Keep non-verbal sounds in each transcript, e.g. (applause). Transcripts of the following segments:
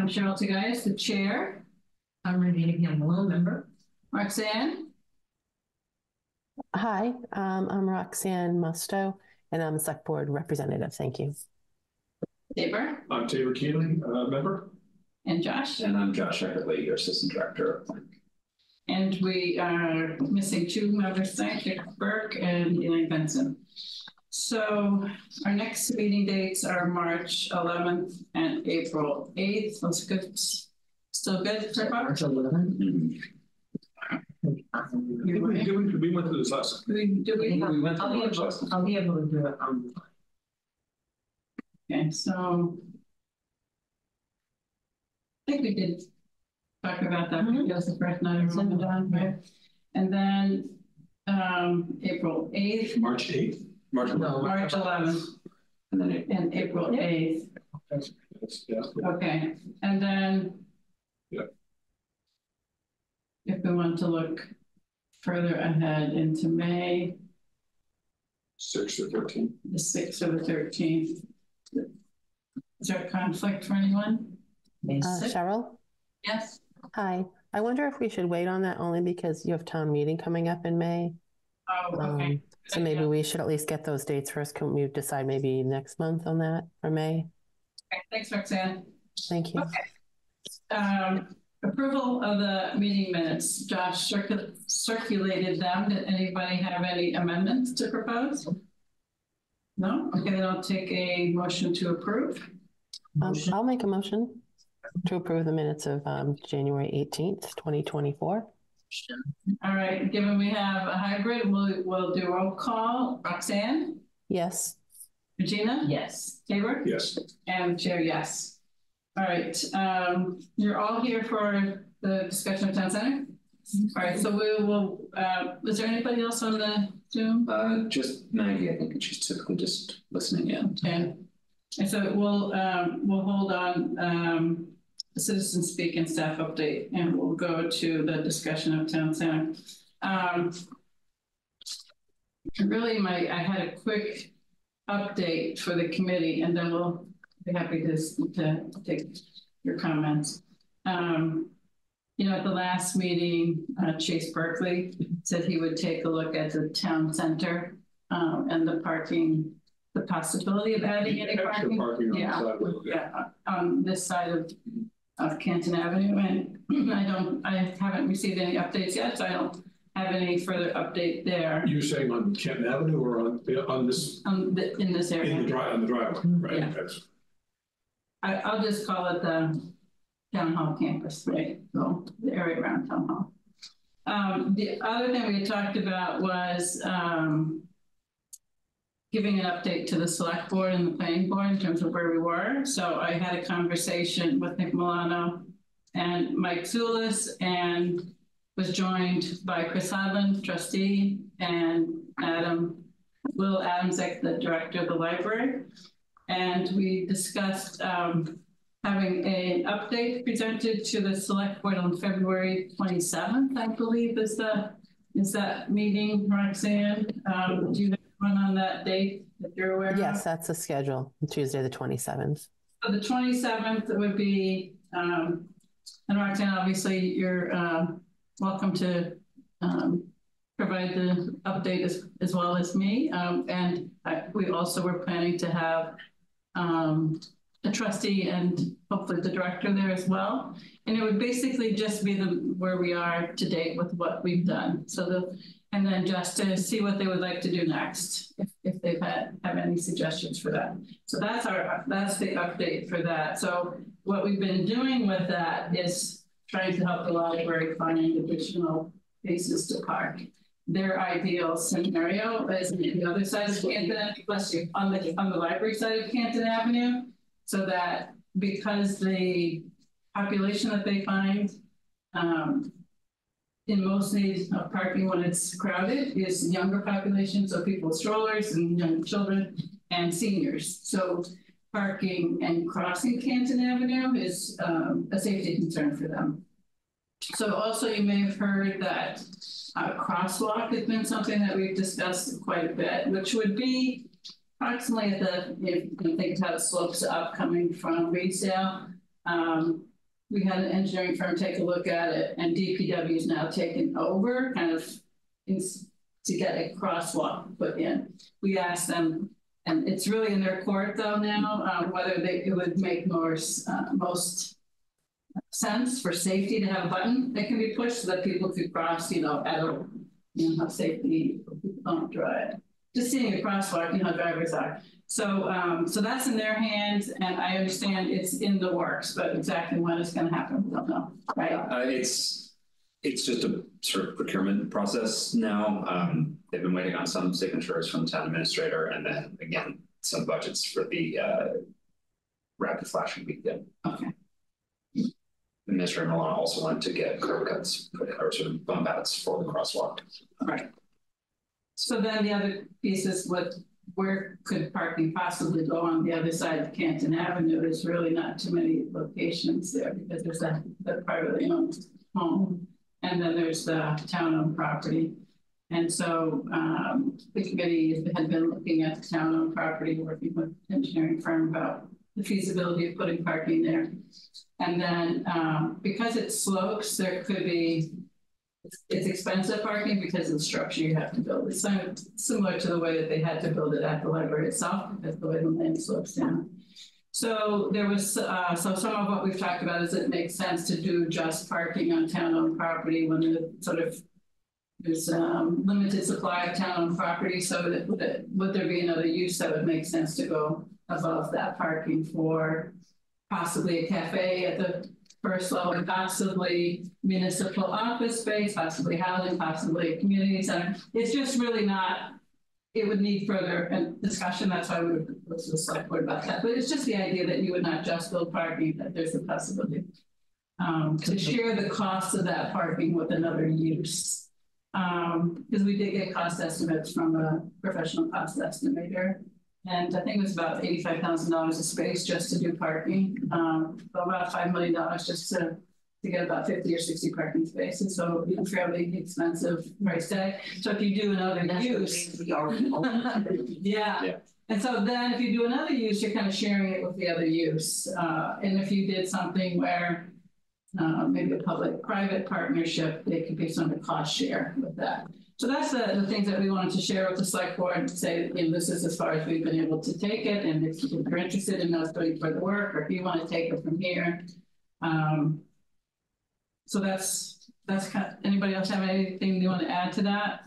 I'm Cheryl Tagayas, the chair. I'm Renee Hamel, member. Roxanne, Hi, um, I'm Roxanne Musto, and I'm a select board representative. Thank you. Tabor, I'm Tabor Keeling, uh, member. and Josh. And I'm Josh Eckerly, your assistant director of planning. And we are missing two members tonight, Dick Burke and Elaine Benson. So our next meeting dates are March eleventh and April eighth. That's good. Still good for March? March eleven. I think we, we we went through this last. We, do we? We went I'll through be able, last. I'll be able to do it on. Okay, so. I think we did talk about that, Mhm. because the first night of Ramadan, right? And then, um, April eighth, March eighth, March. No. March eleventh, and then, and April eighth, Yes, yeah. okay, and then. Yeah. If we want to look further ahead into May, Six or thirteen. the sixth or the thirteenth. Is there a conflict for anyone? May Uh. Cheryl, Yes? hi. I wonder if we should wait on that only because you have town meeting coming up in May. Oh, okay. Um, so maybe we should at least get those dates first. Can we decide maybe next month on that for May? Okay, Thanks, Roxanne. Thank you. Um, approval of the meeting minutes. Josh circul- circulated them. Did anybody have any amendments to propose? No? Okay, then I'll take a motion to approve. Um. I'll make a motion to approve the minutes of um, January 18th, 2024. All right, given we have a hybrid, we'll, we'll do roll call. Roxanne? Yes. Regina? Yes. Tabor? Yes, And Chair, yes. All right, um, you're all here for the discussion of town center? All right, so we will, uh, was there anybody else on the Zoom? Uh, just Maggie, I think she's typically just listening in. And, and so we'll, um, we'll hold on, um, the citizen speak and staff update, and we'll go to the discussion of town center. Um, really, my, I had a quick update for the committee, and then we'll be happy to, to take your comments. Um, you know, at the last meeting, uh, Chase Berkeley said he would take a look at the town center, um, and the parking, the possibility of adding any parking. parking on the Yeah. sidewalk. yeah. Yeah, on this side of, of Canton Avenue, and (clears throat) I don't, I haven't received any updates yet, so I don't have any further update there, You're saying on Canton Avenue or on, on this, um, th- in this area. in the drive, on the driveway, right? Yeah. That's- I, I'll just call it the town hall campus, right, so the area around town hall. Um, the other thing we talked about was, um, giving an update to the select board and the planning board in terms of where we were. So I had a conversation with Nick Milano and Mike Zulis and was joined by Chris Hodlin, trustee, and Adam, Will Adamczyk, the director of the library. And we discussed um, having an update presented to the select board on February 27th, I believe is the, is that meeting, Roxanne? Um, Do you one on that date that you're aware of? Yes, that's the schedule, Tuesday, the 27th. So the twenty-seventh would be, um, and Roxanne, obviously, you're, um, welcome to, um, provide the update as, as well as me. Um, and I, we also were planning to have, um, a trustee and hopefully the director there as well. And it would basically just be the, where we are to date with what we've done. So the, and then just to see what they would like to do next, if, if they've any suggestions for that. So that's our, that's the update for that. So what we've been doing with that is trying to help the library find additional places to park. Their ideal scenario is on the other side of Canton, bless you, on the, on the library side of Canton Avenue. So that because the population that they find, um, in most needs of parking when it's crowded is younger population, so people with strollers and young children and seniors. So parking and crossing Canton Avenue is um, a safety concern for them. So also you may have heard that uh, crosswalk has been something that we've discussed quite a bit, which would be approximately the, if you can think it slopes up coming from Reedsdale. Um, we had an engineering firm take a look at it and DPW is now taking over kind of ins- to get a crosswalk put in. We asked them, and it's really in their court though now, um, whether they, it would make more, uh, most sense for safety to have a button that can be pushed so that people could cross, you know, at a, you know, safety, people don't drive. Just seeing a crosswalk, you know, drivers are. So, um, so that's in their hands and I understand it's in the works, but exactly when it's gonna happen, we don't know, right? Uh, it's, it's just a sort of procurement process now. Um, they've been waiting on some signatures from the town administrator and then again, some budgets for the, uh, rapid flashing beacon. Okay. Administrator Milano also wanted to get curb cuts, put- or sort of bump outs for the crosswalk. Right. So then the other piece is what, where could parking possibly go on the other side of Canton Avenue? There's really not too many locations there because there's that, that privately owned home. And then there's the town-owned property. And so, um, the committee had been looking at the town-owned property, working with an engineering firm about the feasibility of putting parking there. And then, um, because it slopes, there could be it's, expensive parking because of the structure you have to build. It's similar to the way that they had to build it at the library itself, because the way the land slopes down. So there was, uh, so some of what we've talked about is it makes sense to do just parking on town-owned property when the sort of there's um limited supply of town-owned property, so that would it, would there be another use that would make sense to go above that parking for possibly a cafe at the first level, possibly municipal office space, possibly housing, possibly community center. It's just really not, it would need further uh, discussion. That's why we would go to the select board about that. But it's just the idea that you would not just build parking, that there's a possibility um, to share the cost of that parking with another use. Um, because we did get cost estimates from a professional cost estimator. And I think it was about eighty-five thousand dollars a space just to do parking, um, about five million dollars just to. To get about fifty or sixty parking spaces, so you know, fairly expensive price tag. So if you do another That's use. means we are. Yeah. (laughs) Yeah. And so then if you do another use, you're kind of sharing it with the other use. Uh, and if you did something where uh, maybe a public-private partnership, they could be some of the cost share with that. So that's the, the things that we wanted to share with the select board and say, you know, this is as far as we've been able to take it. And if you're interested in us doing further work, or if you want to take it from here. Um, so that's, that's kind, of- anybody else have anything they want to add to that?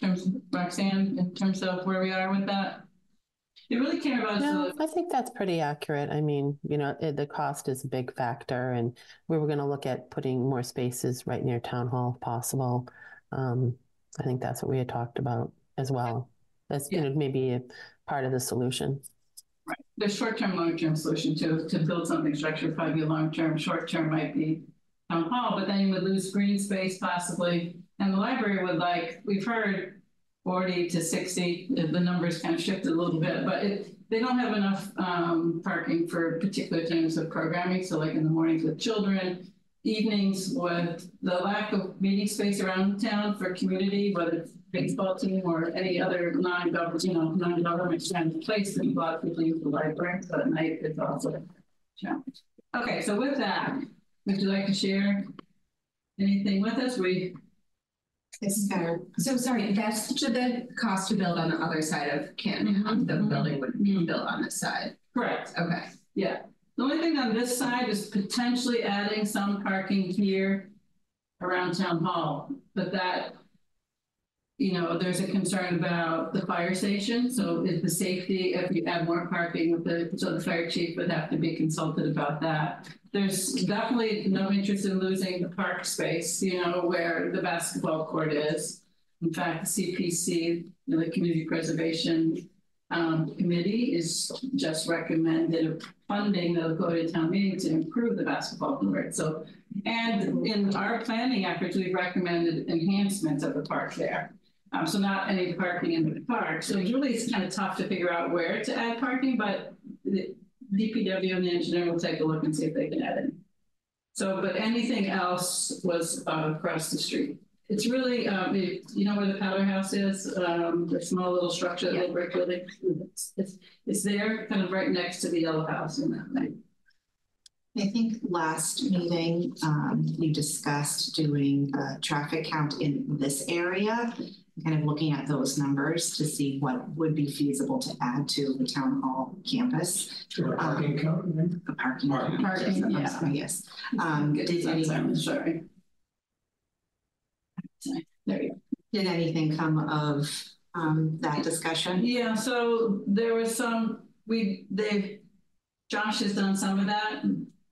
In terms of Roxanne, in terms of where we are with that? You really care about No, I think that's pretty accurate. I mean, you know, it, the cost is a big factor, and we were going to look at putting more spaces right near town hall if possible. Um, I think that's what we had talked about as well. That's you know maybe a part of the solution. Right. the short-term, long-term solution to, to build something structured, probably be long-term, short-term might be town hall, but then you would lose green space possibly. And the library would like, we've heard forty to sixty, the, the numbers kind of shifted a little bit, but it, they don't have enough, um, parking for particular times of programming, so like in the mornings with children, evenings with the lack of meeting space around town for community, whether it's baseball team or any other non-government, you know, non-government kind of place, that a lot of people use the library, so at night it's also a challenge. Okay, so with that, would you like to share anything with us? We, this is fair. So sorry, that's to the cost to build on the other side of Canton. Mhm, The mhm. building would be built on this side. correct, Okay. yeah. The only thing on this side is potentially adding some parking here around town hall, but that you know, there's a concern about the fire station, so is the safety, if you add more parking the, so the fire chief would have to be consulted about that. There's definitely no interest in losing the park space, you know, where the basketball court is. In fact, the CPC, the Community Preservation um, Committee is just recommended funding that'll go to town meeting to improve the basketball court, so. And in our planning efforts, we've recommended enhancements of the park there. Um, so not any parking in the park, so it's really, kind of tough to figure out where to add parking, but the DPW and the engineer will take a look and see if they can add it. So, but anything else was uh, across the street. It's really, um, it- you know where the powder house is, um, the small little structure, the little brick building? It's, it's, it's there, kind of right next to the yellow house in that way. I think last meeting, um, we discussed doing a traffic count in this area. Kind of looking at those numbers to see what would be feasible to add to the town hall campus, Parking count, right? the parking. Parking. Parking, Yes, yeah. Yes, um, did any, Sorry. There you go. did anything come of, um, that discussion? Yeah, so there was some, we, they, Josh has done some of that.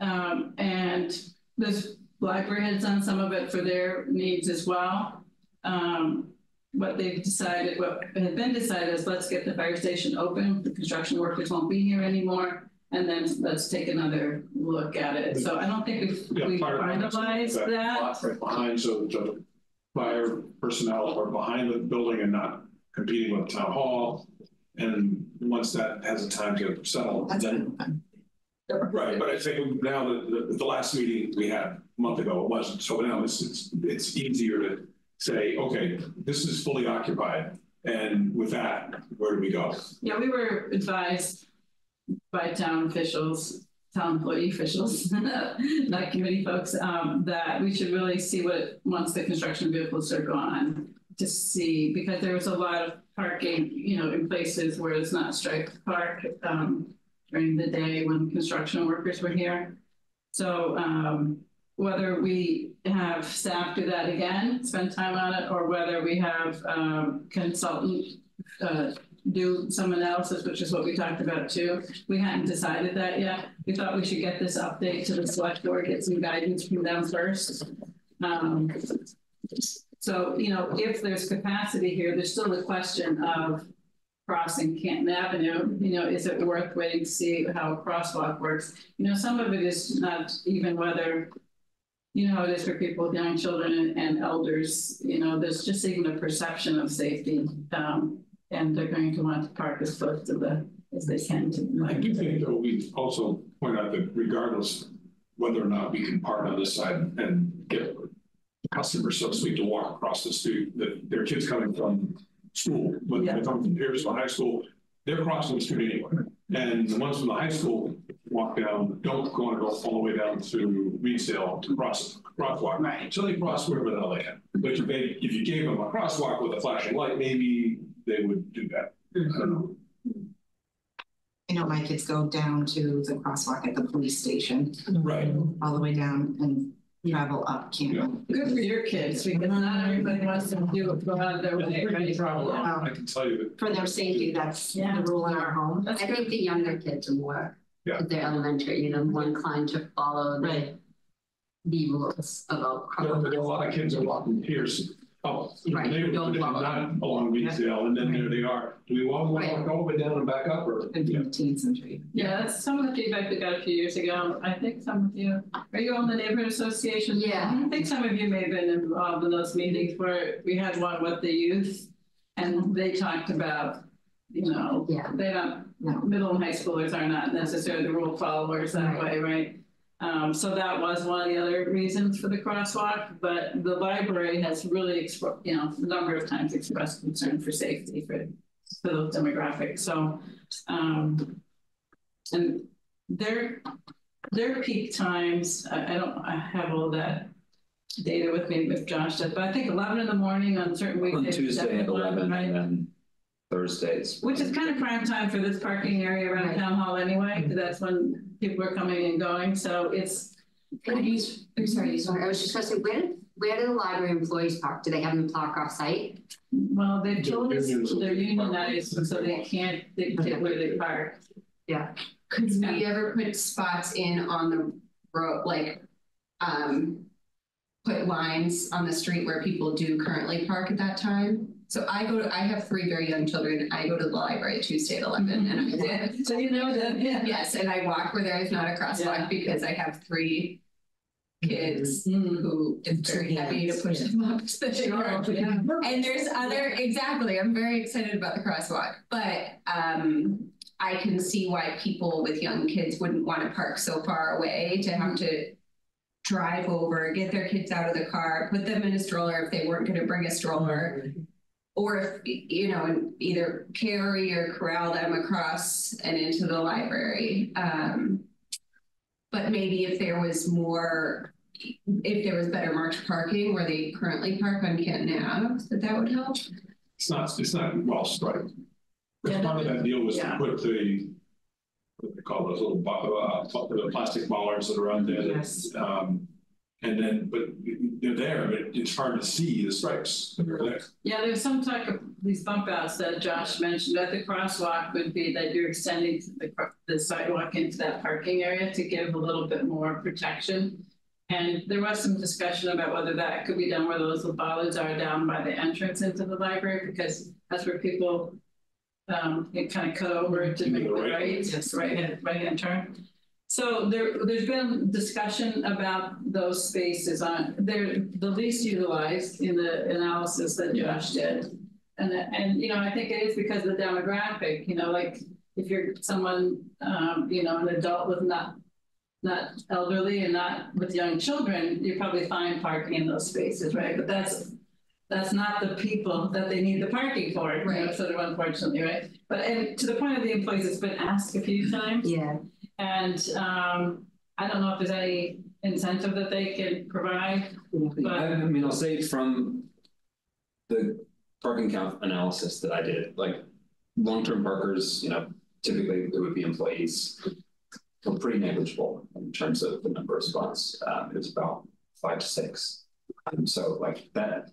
Um, and this library has done some of it for their needs as well. Um, what they've decided, what had been decided is let's get the fire station open, the construction workers won't be here anymore. And then let's take another look at it. So I don't think we've, Yeah, we've finalized that. lot Right behind, so the fire personnel are behind the building and not competing with the town hall. And once that has a time to settle, That's then, fine. right, but I think now that the, the last meeting we had a month ago, it wasn't, so now it's, it's, it's easier to say, okay, this is fully occupied. And with that, where do we go? Yeah, we were advised by town officials, town employee officials, (laughs) not committee folks, um, that we should really see what, once the construction vehicles are gone, to see, because there was a lot of parking, you know, in places where it's not striped park, um, during the day when construction workers were here. So, um, whether we have staff do that again, spend time on it, or whether we have, um, consultant, uh, do someone else's, which is what we talked about too. We hadn't decided that yet. We thought we should get this update to the select board, get some guidance from them first. Um, so, you know, if there's capacity here, there's still the question of crossing Canton Avenue, you know, is it worth waiting to see how a crosswalk works? You know, some of it is not even whether, you know, it is for people with young children and, and elders, you know, there's just even a perception of safety. Um, and they're going to want to park as close to the, as they can to. I do think though, we also point out that regardless whether or not we can park on this side and get customers, so to speak, to walk across the street, that their kids coming from school, when Yeah. they come from Pierce to high school, they're crossing the street anyway. And the ones from the high school walk down, don't go and go all the way down to Reedsdale to cross, crosswalk. Right. So they cross wherever the hell they can. But if they, if you gave them a crosswalk with a flashing light, maybe they would do that. I don't mm-hmm. know. I know my kids go down to the crosswalk at the police station, Right. all the way down and travel up Canton. Good for your kids, because not everybody wants to do, go out of their way, right? I can tell you that. For their safety, that's Yeah. the rule in our home. That's I think the younger kids are more, Yeah. they're elementary, you know, more inclined to follow the, Right. the rules about. You know, a lot of kids are walking Pierce up in the Right, neighborhood, don't and walk. not along Reedsdale, and then there they are. Do we want to walk Right. all the way down and back up, or? In the eighteenth century. Yeah, that's some of the feedback we got a few years ago. I think some of you, are you on the neighborhood association? Yeah. I think some of you may have been involved in uh, those meetings where we had one with the youth. And they talked about, you know, Yeah. they don't, No. middle and high schoolers are not necessarily the rule followers that Right. way, right? Um, so that was one of the other reasons for the crosswalk, but the library has really you know, a number of times expressed concern for safety for, for those demographics, so, um. And their, their peak times, I, I don't, I have all that data with me with Josh, but I think eleven in the morning on certain On. Tuesday at definitely eleven right? and Thursdays. Which is kind of prime time for this parking area around Right. town hall anyway, because that's when people are coming and going, so it's. Could you, I'm sorry, sorry, I was just gonna say, where, did- where do the library employees park? Do they have them park off site? Well, they've told us Unions. they're unionized, so they can't dictate where they park. Yeah. Could we ever put spots in on the road, like, um, put lines on the street where people do currently park at that time? So I go, to I have three very young children. I go to the library Tuesday at eleven and I did. (laughs) So you know that, yeah. Yes, and I walk where there is not a Yeah. crosswalk because I have three kids Mm. who it's very heavy to push them up to the shore. Yeah. And there's other, exactly, I'm very excited about the crosswalk, but um. I can see why people with young kids wouldn't want to park so far away to have to. Drive over, get their kids out of the car, put them in a stroller if they weren't gonna bring a stroller. Or if, you know, either carry or corral them across and into the library, um. But maybe if there was more, if there was better marked parking where they currently park on Canton Ave, that that would help. It's not, it's not well striped. Yeah, part of that deal was to put the, what they call those little, uh, the plastic bollards that are on there. that, Yes. Um, and then, but they're there, but it's hard to see the stripes that are there. Yeah, there's some type of, these bump outs that Josh mentioned, that the crosswalk would be that you're extending the, the sidewalk into that parking area to give a little bit more protection. And there was some discussion about whether that could be done where those bollards are down by the entrance into the library, because that's where people um, it kind of cut over to make the Right. right, just right hand, right hand turn. So there, there's been discussion about those spaces on, they're the least utilized in the analysis that Josh did. And, and, you know, I think it is because of the demographic, you know, like if you're someone, um, you know, an adult with not, not elderly and not with young children, you probably find parking in those spaces, right? But that's, that's not the people that they need the parking for, you know, Right. sort of unfortunately, right? But and to the point of the employees, it's been asked a few times. Yeah. And um, I don't know if there's any incentive that they can provide. I, I mean, I'll say from the parking count analysis that I did, like long-term parkers, you know, typically it would be employees. Were pretty negligible in terms of the number of spots. Um, it was about five to six. And so like that.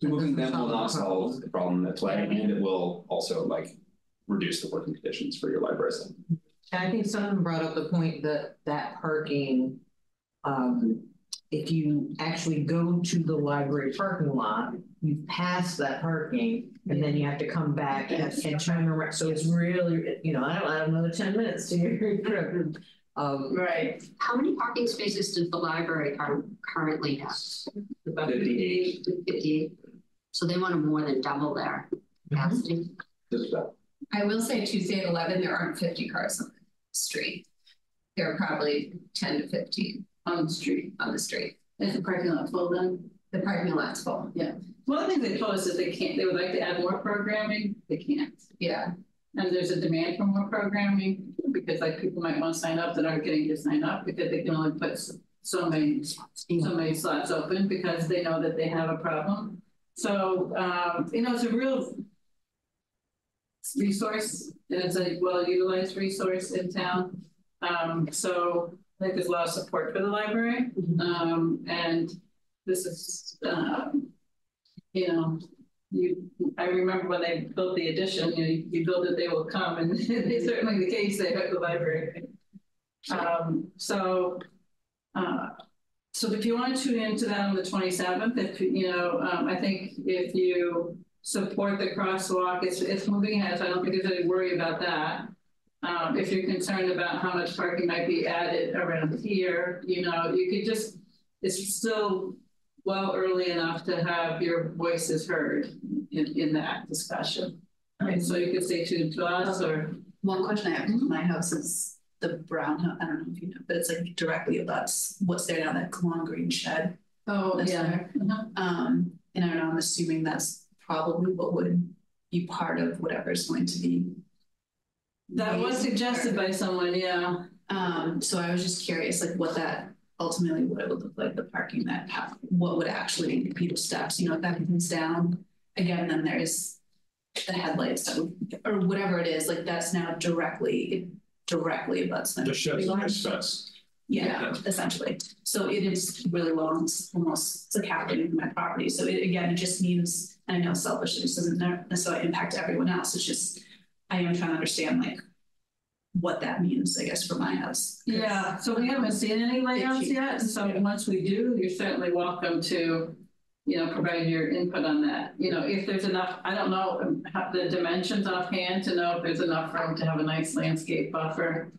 Moving them will not solve the problem at play and it will also like reduce the working conditions for your library. And I think someone brought up the point that that parking, um, if you actually go to the library parking lot, you pass that parking and then you have to come back and, and turn around. So it's really, you know, I don't, I have another ten minutes to your trip. Um, Right. How many parking spaces does the library currently have? About 58. Fifty-eight. So they want to more than double their capacity. Just that. I will say Tuesday at eleven, there aren't fifty cars on the street. There are probably ten to fifteen on the street. on the street. Is the parking lot full then? The parking lot's full. Yeah. One of the things they told us is they can't, they would like to add more programming, they can't. Yeah, And there's a demand for more programming, because like people might want to sign up that aren't getting to sign up, because they can only put so many, so many slots open, because they know that they have a problem. So, um, you know, it's a real resource, and it's a well-utilized resource in town. Um, so I think there's a lot of support for the library, um, and this is, um, you know, you, I remember when they built the addition, you know, you build it, they will come, and (laughs) it's certainly the case they at the library. Um, so, uh, so if you want to tune into that on the twenty-seventh, if, you know, um, I think if you support the crosswalk, it's, it's moving ahead, so I don't think there's any worry about that. Um, if you're concerned about how much parking might be added around here, you know, you could just, it's still well early enough to have your voices heard in, in that discussion. Right, so you could stay tuned to us or, One question I have, Mm-hmm. my house is the brown house, I don't know if you know, but it's like directly above what's there now, that long green shed. oh, yeah. Uh-huh. Um, and I don't know, I'm assuming that's probably what would be part of whatever's going to be. That was suggested by someone, yeah. Um, so I was just curious, like what that ultimately, what it would look like, the parking that, ha- what would actually be people's steps, you know, if that comes down. Again, then there's the headlights that would- or whatever it is, like that's now directly, directly abuts them. The shed's a nice fence. Yeah, essentially. So it is really long, it's almost, it's like in my property. So it, again, it just means, I know selfishly, this doesn't necessarily impact everyone else. It's just, I am trying to understand like what that means, I guess, for my house. Yeah, so we haven't seen any layouts yet, so once we do, you're certainly welcome to, you know, provide your input on that. You know, if there's enough, I don't know, um, have the dimensions offhand to know if there's enough room to have a nice landscape buffer.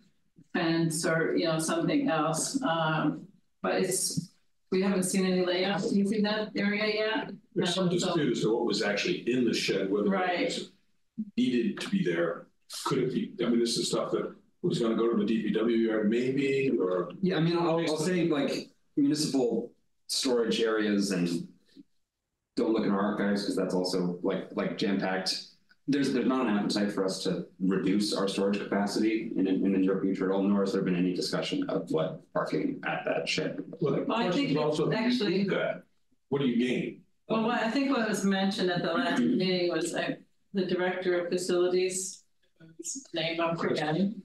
Fence or, you know, something else, um, but it's, we haven't seen any layouts using that area yet. There's some dispute as to what was actually in the shed, whether it Right. was needed to be there. Could it be, I mean, this is stuff that was gonna go to the DPW yard maybe, or Yeah, I mean, I'll, I'll say like municipal storage areas and don't look in our archives because that's also like, like jam packed. There's, there's not an appetite for us to reduce our storage capacity in, in the near future at all, nor has there been any discussion of what parking at that shed. Well, Well, I think question also, actually- do that, what do you gain? Well, what, I think what was mentioned at the last meeting was uh, the director of facilities, whose name I'm forgetting.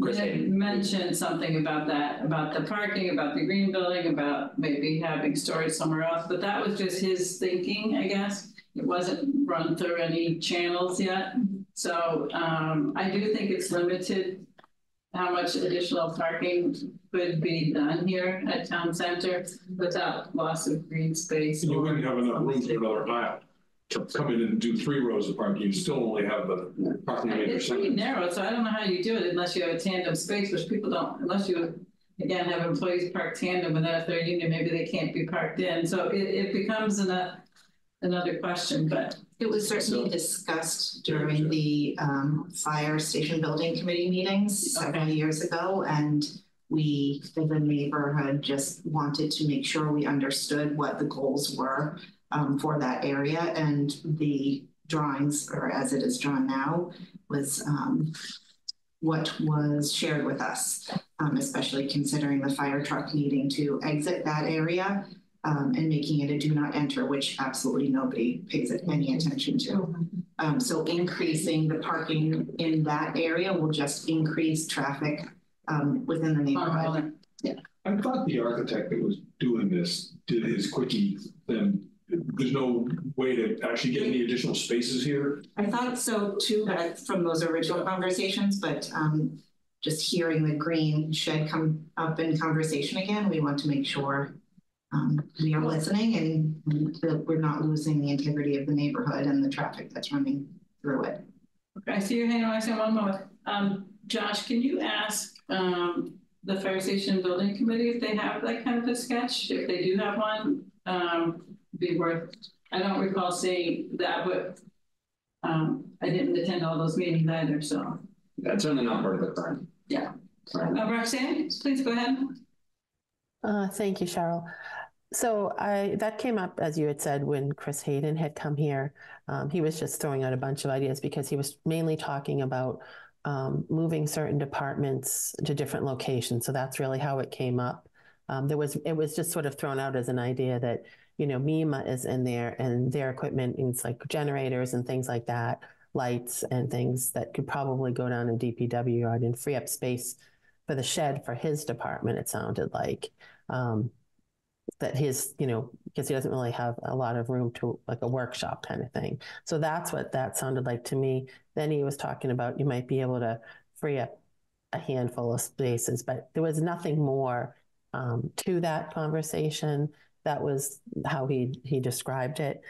Chris had mentioned something about that, about the parking, about the green building, about maybe having storage somewhere else, but that was just his thinking, I guess. It wasn't run through any channels yet, so um I do think it's limited. How much additional parking could be done here at town center without loss of green space. You wouldn't have enough room for another aisle. To come in and do three rows of parking, you still only have the parking It's pretty narrow, so I don't know how you do it unless you have a tandem space, which people don't, unless you, again, have employees park tandem, and then if they're union, maybe they can't be parked in, so it, it becomes an, another question, but. It was certainly discussed during the um fire station building committee meetings several years ago. And we, a neighborhood, just wanted to make sure we understood what the goals were um for that area and the drawings, or as it is drawn now, was um what was shared with us, um especially considering the fire truck needing to exit that area um, and making it a do not enter, which absolutely nobody pays any attention to. Um, so increasing the parking in that area will just increase traffic um, within the neighborhood. Yeah. I thought the architect that was doing this did his quickie, then there's no way to actually get any additional spaces here. I thought so too, but from those original conversations, but um, just hearing the green shed come up in conversation again, we want to make sure um, we are listening and that we're not losing the integrity of the neighborhood and the traffic that's running through it. Okay, I see your hand, I see one more. Um, Josh, can you ask, um, the fire station building committee if they have that kind of a sketch? If they do have one, um, be worth, I don't recall seeing that, but um, I didn't attend all those meetings either, so. That's certainly not part of the current. Yeah. Current. Uh, Roxanne, please go ahead. Uh, thank you, Cheryl. So I that came up as you had said when Chris Hayden had come here. Um, he was just throwing out a bunch of ideas because he was mainly talking about um, moving certain departments to different locations. So that's really how it came up. Um, there was it was just sort of thrown out as an idea that you know MEMA is in there and their equipment needs like generators and things like that, lights and things that could probably go down in DPW yard and free up space for the shed for his department. It sounded like. Um, that his, you know, because he doesn't really have a lot of room to like a workshop kind of thing. So that's what that sounded like to me. Then he was talking about you might be able to free up a handful of spaces, but there was nothing more um, to that conversation. That was how he he described it.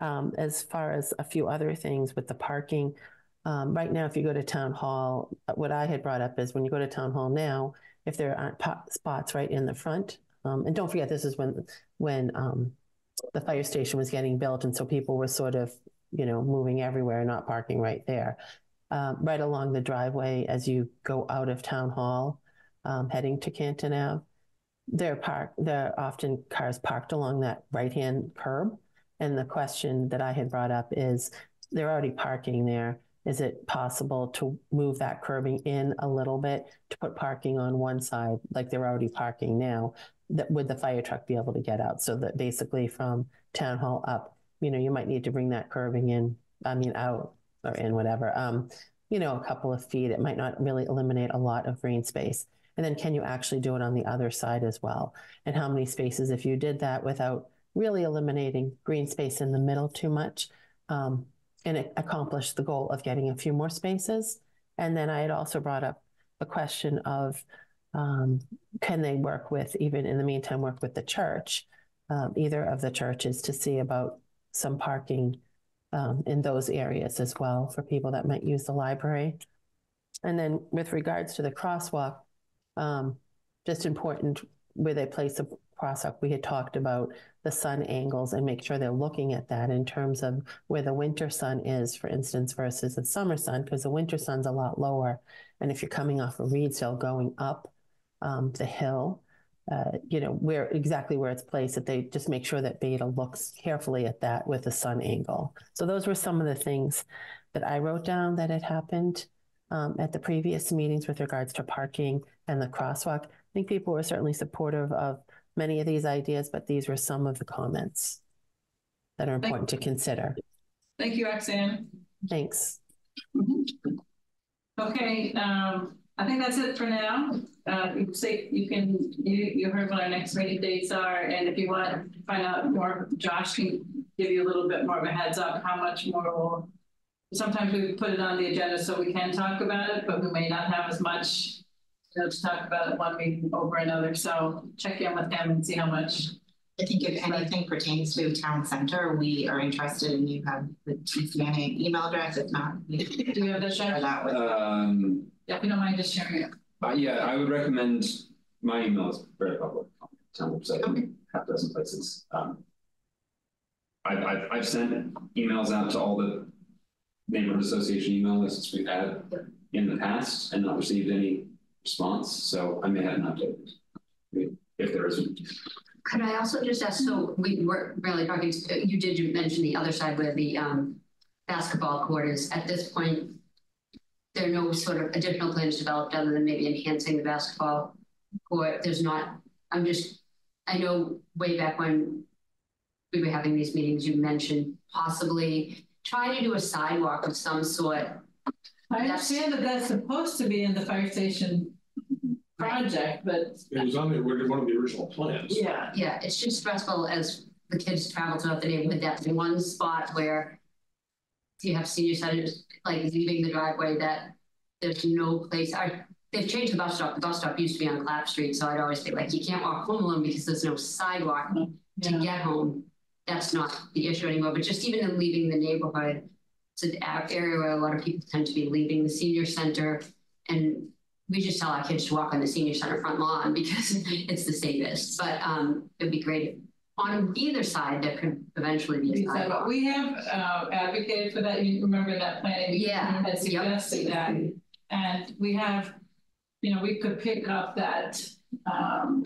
Um, as far as a few other things with the parking, um, right now, if you go to town hall, what I had brought up is when you go to town hall now, if there aren't po- spots right in the front, um, and don't forget, this is when when um, the fire station was getting built, and so people were sort of, you know, moving everywhere, not parking right there. Um, right along the driveway as you go out of town hall, um, heading to Canton Ave, there are park there are often cars parked along that right hand curb. And the question that I had brought up is, they're already parking there. Is it possible to move that curbing in a little bit to put parking on one side, like they're already parking now? That would the fire truck be able to get out? So that basically from town hall up, you know, you might need to bring that curving in, I mean, out or in whatever, um, you know, a couple of feet. It might not really eliminate a lot of green space. And then can you actually do it on the other side as well? And how many spaces, if you did that without really eliminating green space in the middle too much, um, and it accomplished the goal of getting a few more spaces. And then I had also brought up a question of um, can they work with, even in the meantime, work with the church, um, either of the churches, to see about some parking um, in those areas as well for people that might use the library. And then with regards to the crosswalk, um, just important where they place the crosswalk, we had talked about the sun angles and make sure they're looking at that in terms of where the winter sun is, for instance, versus the summer sun, because the winter sun's a lot lower. And if you're coming off of Reedsdale going up, um, the hill, uh, you know, where exactly where it's placed, that they just make sure that Beta looks carefully at that with the sun angle. So those were some of the things that I wrote down that had happened um, at the previous meetings with regards to parking and the crosswalk. I think people were certainly supportive of many of these ideas, but these were some of the comments that are important to consider. Thank you, Roxanne. Thanks. Okay, um, I think that's it for now. Uh, you say, you can, you, you heard what our next meeting dates are, and if you want to find out more, Josh can give you a little bit more of a heads up, how much more we'll. Sometimes we put it on the agenda so we can talk about it, but we may not have as much, you know, to talk about it one meeting over another, so check in with him and see how much. I think if anything pertains to town center, we are interested and you have the TCNA email address, if not, we Do you have that, share Josh? that with. Um, Yeah, if you don't mind just sharing it. uh, yeah, I would recommend, my email is very public, town website, Okay. half dozen places. Um, I've, I've, I've sent emails out to all the neighborhood association email lists we've had in the past and not received any response, so I may have an update. If there isn't. Could I also just ask, so we were really talking, you did mention the other side where the um basketball court is, at this point. There are no sort of additional plans developed other than maybe enhancing the basketball court, there's not, I'm just, I know way back when. We were having these meetings, you mentioned possibly trying to do a sidewalk of some sort. I understand that that's supposed to be in the fire station project, but It was on the, one of the original plans. yeah. Yeah, it's just stressful as the kids travel throughout the neighborhood, that's one spot where. You have senior centers, like leaving the driveway that there's no place, I, they've changed the bus stop, the bus stop used to be on Clap Street, so I'd always be like, you can't walk home alone because there's no sidewalk to get home. That's not the issue anymore, but just even in leaving the neighborhood, it's an area where a lot of people tend to be leaving the senior center. And we just tell our kids to walk on the senior center front lawn because (laughs) it's the safest, but um, it'd be great. On either side, that could eventually be sidewalk. but we have uh, advocated for that. You remember that planning? Yeah, Had suggested that. And we have, you know, we could pick up that um,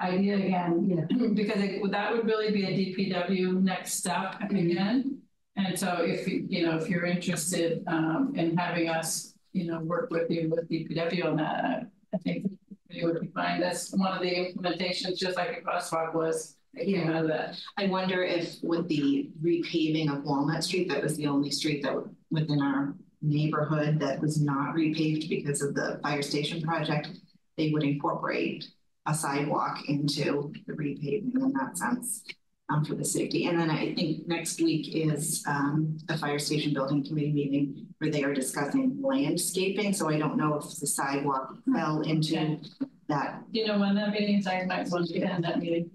idea again. (clears throat) Because it- that would really be a DPW next step again. And so if, you you know, if you're interested um, in having us, you know, work with you with DPW on that, I- think it would be fine. That's one of the implementations, just like a crosswalk was, came out that. I wonder if with the repaving of Walnut Street, that was the only street that within our neighborhood that was not repaved because of the fire station project, they would incorporate a sidewalk into the repaving in that sense um, for the safety. And then I think next week is um, the fire station building committee meeting where they are discussing landscaping. So I don't know if the sidewalk fell into Okay. that. You know when that meeting is? I might want to attend that meeting.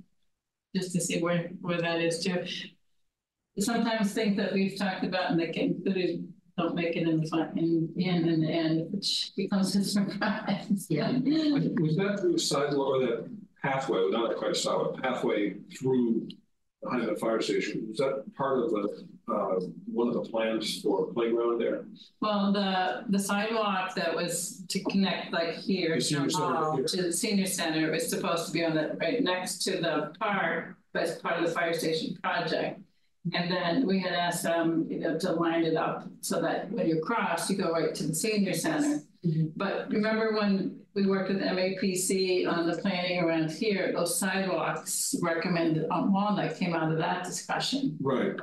Just to see where, where that is too. Sometimes things that we've talked about and that get included don't make it in the fun, in, in, in the end, which becomes a surprise. Yeah. Was that through the sidewalk or that pathway, well, not quite a sidewalk, pathway through behind the fire station? Was that part of the, uh, one of the plans for playground there? Well, the, the sidewalk that was to connect like here to Hall here. to the senior center was supposed to be on the, right next to the park, but it's part of the fire station project. And then we had asked them, you know, to line it up so that when you cross, you go right to the senior center. Mhm. But remember when we worked with MAPC on the planning around here, those sidewalks recommended on Walnut came out of that discussion. Right.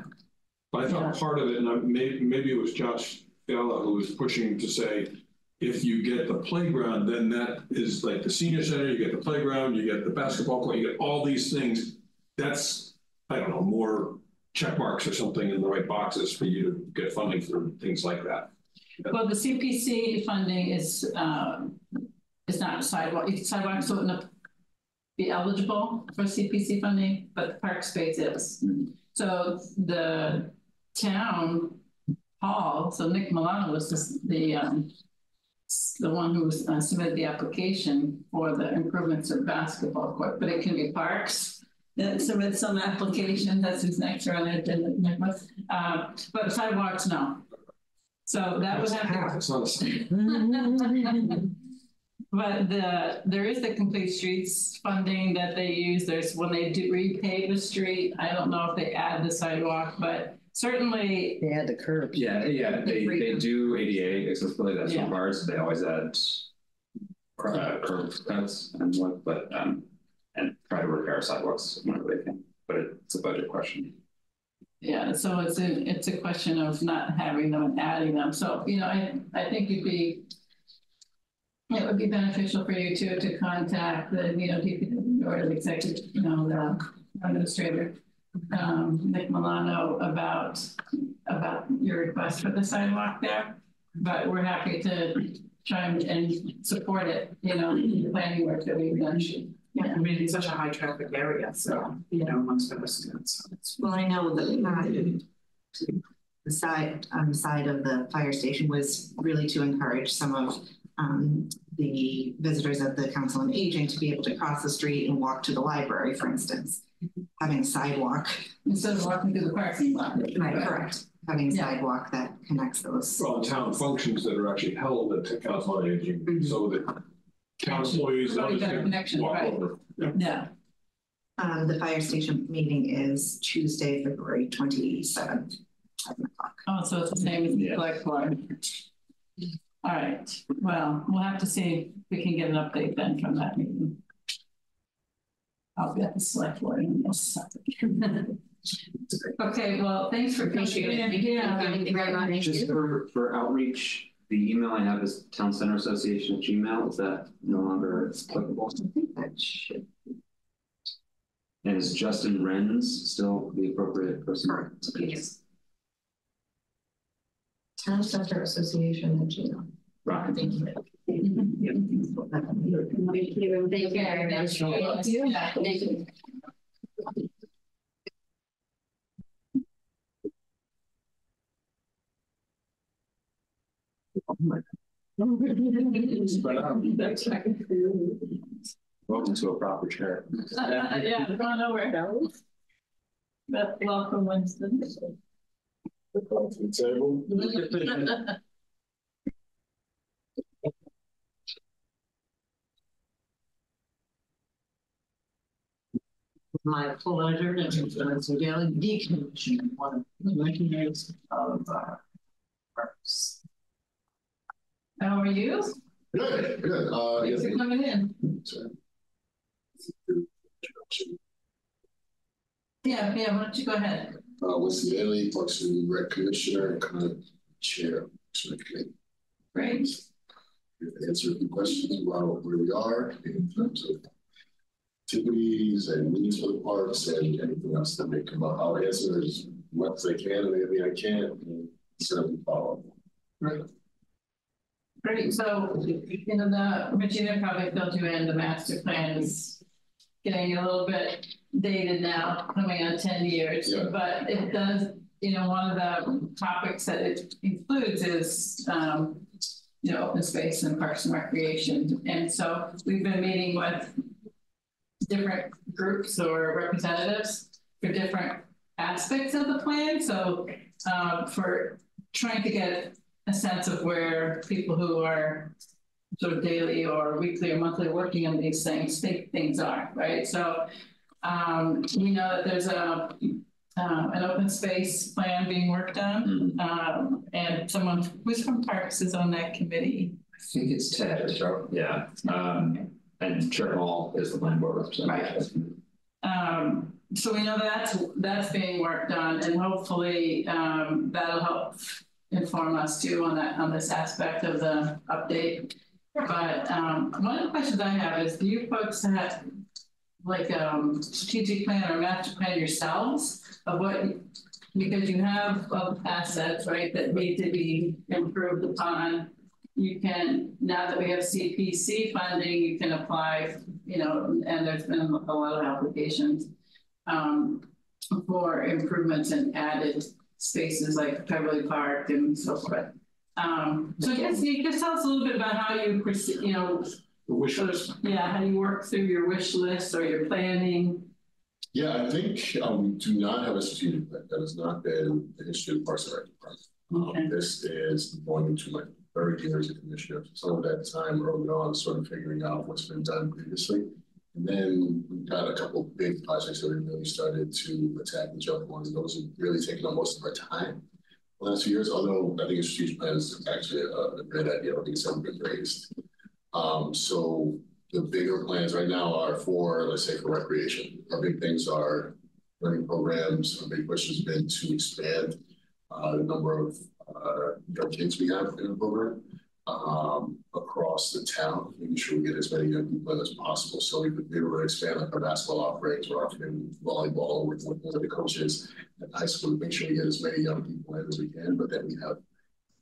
But I Yeah. thought part of it, and I- maybe, maybe it was Josh Fella who was pushing to say, if you get the playground, then that is like the senior center, you get the playground, you get the basketball court, you get all these things. That's, I don't know, more check marks or something in the right boxes for you to get funding for things like that. Well, the CPC funding is, um, is not sidewalk, sidewalks wouldn't be eligible for CPC funding, but the park space is. So the town hall, so Nick Milano was the, the, um, the one who uh, submitted the application for the improvements of basketball court, but it can be parks. That submit some application, that's who's next on it, uh, but sidewalks, no. So that would That's half, It's not a side. But the, there is the complete streets funding that they use, there's when they do repave the street, I don't know if they add the sidewalk, but certainly, They had the curb. Yeah, yeah, they, they do ADA accessibility, that's Yeah. required, so they always add cur- uh, curb cuts and what, but, um, and try to repair sidewalks whenever they can, but it's a budget question. Yeah, so it's a, it's a question of not having them and adding them. So, you know, I, I think it'd be it would be beneficial for you too, to contact the, you know, DPW or the executive, you know, the administrator, um, Nick Milano about, about your request for the sidewalk there. But we're happy to try and, and support it, you know, the planning work that we've done. Yeah, I mean, it's such a high traffic area, so, you know, amongst other students. Well, I know that uh, the side, on the side of the fire station was really to encourage some of um, the visitors of the council on aging to be able to cross the street and walk to the library, for instance. Having a sidewalk, Instead of walking through the parking lot. right, correct, having a Yeah. sidewalk that connects those. Well, town functions that are actually held at the council on aging, so that town employees. Already got a connection, right. over. Yeah. Yeah, Um, the fire station meeting is Tuesday, February twenty-seventh. Seven o'clock. oh, so it's the same as the Yeah. select board. All right, well, we'll have to see if we can get an update then from that meeting. I'll be at the select board in this. (laughs) Okay, well, thanks for coming Appreciate it. in. Yeah. Thank you very much. Just for, for outreach, the email I have is Town Center Association at Gmail, is that no longer applicable? I think that should, And is Justin Renz still the appropriate person? Correct. Yes. Town Center Association at Gmail. Right. Thank you. Thank you. Thank you very much. Yeah. Thank you. Welcome to a proper chair. (laughs) Yeah, going nowhere. But welcome, Winston. The My pleasure, and it's a daily decommission, one of the mechanisms of uh. How are you? Good, good. Uh, Thanks for coming in. Yeah, yeah, why don't you go ahead? Uh, Wesley Bailey, Parks and Rec Commissioner, and kind of Chair. Can Great. answer a few questions about where we are in terms of activities and needs for the parks and anything else that may come up. I'll answer as much as I can and anything I can't, and certainly follow up. Great, so, you know, the Regina probably filled you in, the master plan is getting a little bit dated now, coming on ten years. Yeah. But it does, you know, one of the topics that it includes is, um, you know, open space and parks and recreation. And so we've been meeting with different groups or representatives for different aspects of the plan. So, um, for trying to get a sense of where people who are sort of daily or weekly or monthly working on these things think things are, right? So um, we know that there's a uh, an open space plan being worked on, Mhm. um, and someone who's from Parks is on that committee. I think it's Ted, yeah, um, and Chair Hall is the land board representative. Um, so we know that's that's being worked on, and hopefully um, that'll help inform us too on that on this aspect of the update. But um, one of the questions I have is, do you folks have like um strategic plan or master plan yourselves of what? Because you have assets, right, that need to be improved upon. You can, now that we have CPC funding, you can apply, you know, and there's been a lot of applications um, for improvements and added spaces like Beverly Park and so forth. Um, so I guess you just tell us a little bit about how you, you know, The wish of, list. yeah, how you work through your wish list or your planning. Yeah, I think um, we do not have a strategic plan. That has not been the history of Parks and Rec Department. Okay. Um, this is going into my third year as a commissioner. Some of that time early on, sort of figuring out what's been done previously. And then we've got a couple big projects that we really started to attack and jump on, those have really taken up most of our time. The last few years, although I think a strategic plan is actually a, a great idea, I think it's ever been raised. Um, so the bigger plans right now are for, let's say, for recreation. Our big things are learning programs. Our big push has been to expand uh, the number of uh, kids we have in the program um, across the town, making sure we get as many young people in as possible. So we could be able to expand like our basketball offerings, we're offering volleyball with one of the coaches at high school to make sure we get as many young people in as we can, but then we have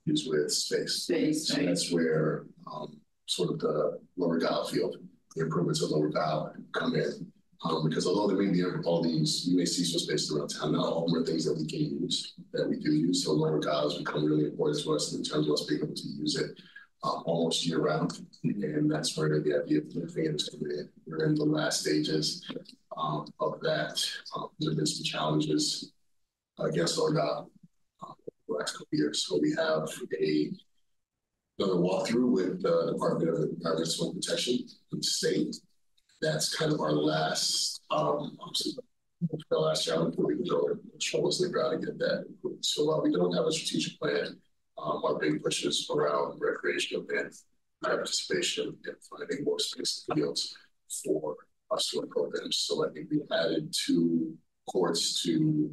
kids with space. Space, So that's where um, sort of the lower dial field, the improvements of lower dial come in. Um, because although there may be all these, you may see some spaces around town, not all of them are things that we can use, that we do use. So lower dial has become really important to us in terms of us being able to use it um, almost year round. And that's where the idea of coming in. We're in the last stages um, of that. Um, there's been some challenges against dial uh, the last couple years. So we have a another walkthrough with the Department of Environmental Protection the state. That's kind of our last, um, the last challenge where we can go and show us the ground and get that. So while we don't have a strategic plan, um, our big push is around recreational and participation and finding more space in fields for our student programs. So I think we added two courts to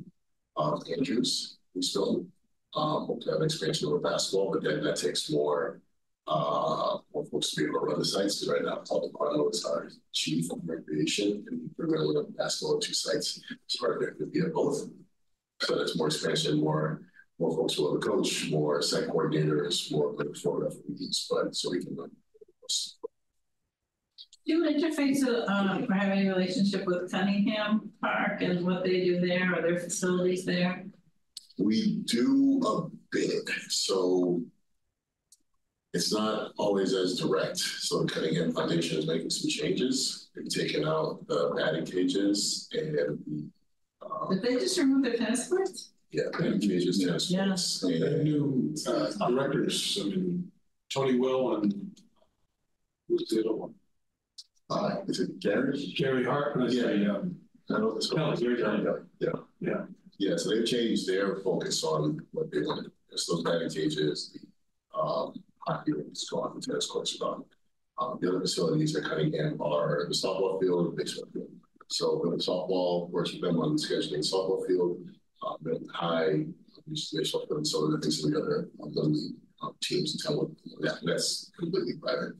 um, Andrews, Stone. Um, hope to have expansion over basketball, but then that takes more uh, more folks to be able to run the sites, because right now, Paul DeParno is our chief of recreation, and we're going to run basketball at two sites, so our there could be at both. So that's more expansion, more, more folks who will coach, more site coordinators, more, more referees, but so we can run. Do you interface, um, or have any relationship with Cunningham Park and what they do there, or their facilities there? We do a bit, so it's not always as direct. So the Cunningham Foundation is making some changes. They've taken out the batting cages and um, Did they just remove their tennis courts? Yeah, batting cages, tennis Yeah. courts. And And new uh, directors, I mean, Tony Will and who's the other one? uh, is it Gary? Gary Hart, and I say, um, I know this. Kelly, Gary Kelly. Yeah. Yeah. Yeah, so they've changed their focus on what they wanted. So those batting cages, the um hockey rinks gone, the tennis courts are gone. Um, the other facilities at Cunningham are the softball field and baseball field. So with the softball, works with them on the scheduling softball field, uh, High, used to baseball field, and so I think some of the other league um, teams in town. That, that's completely private.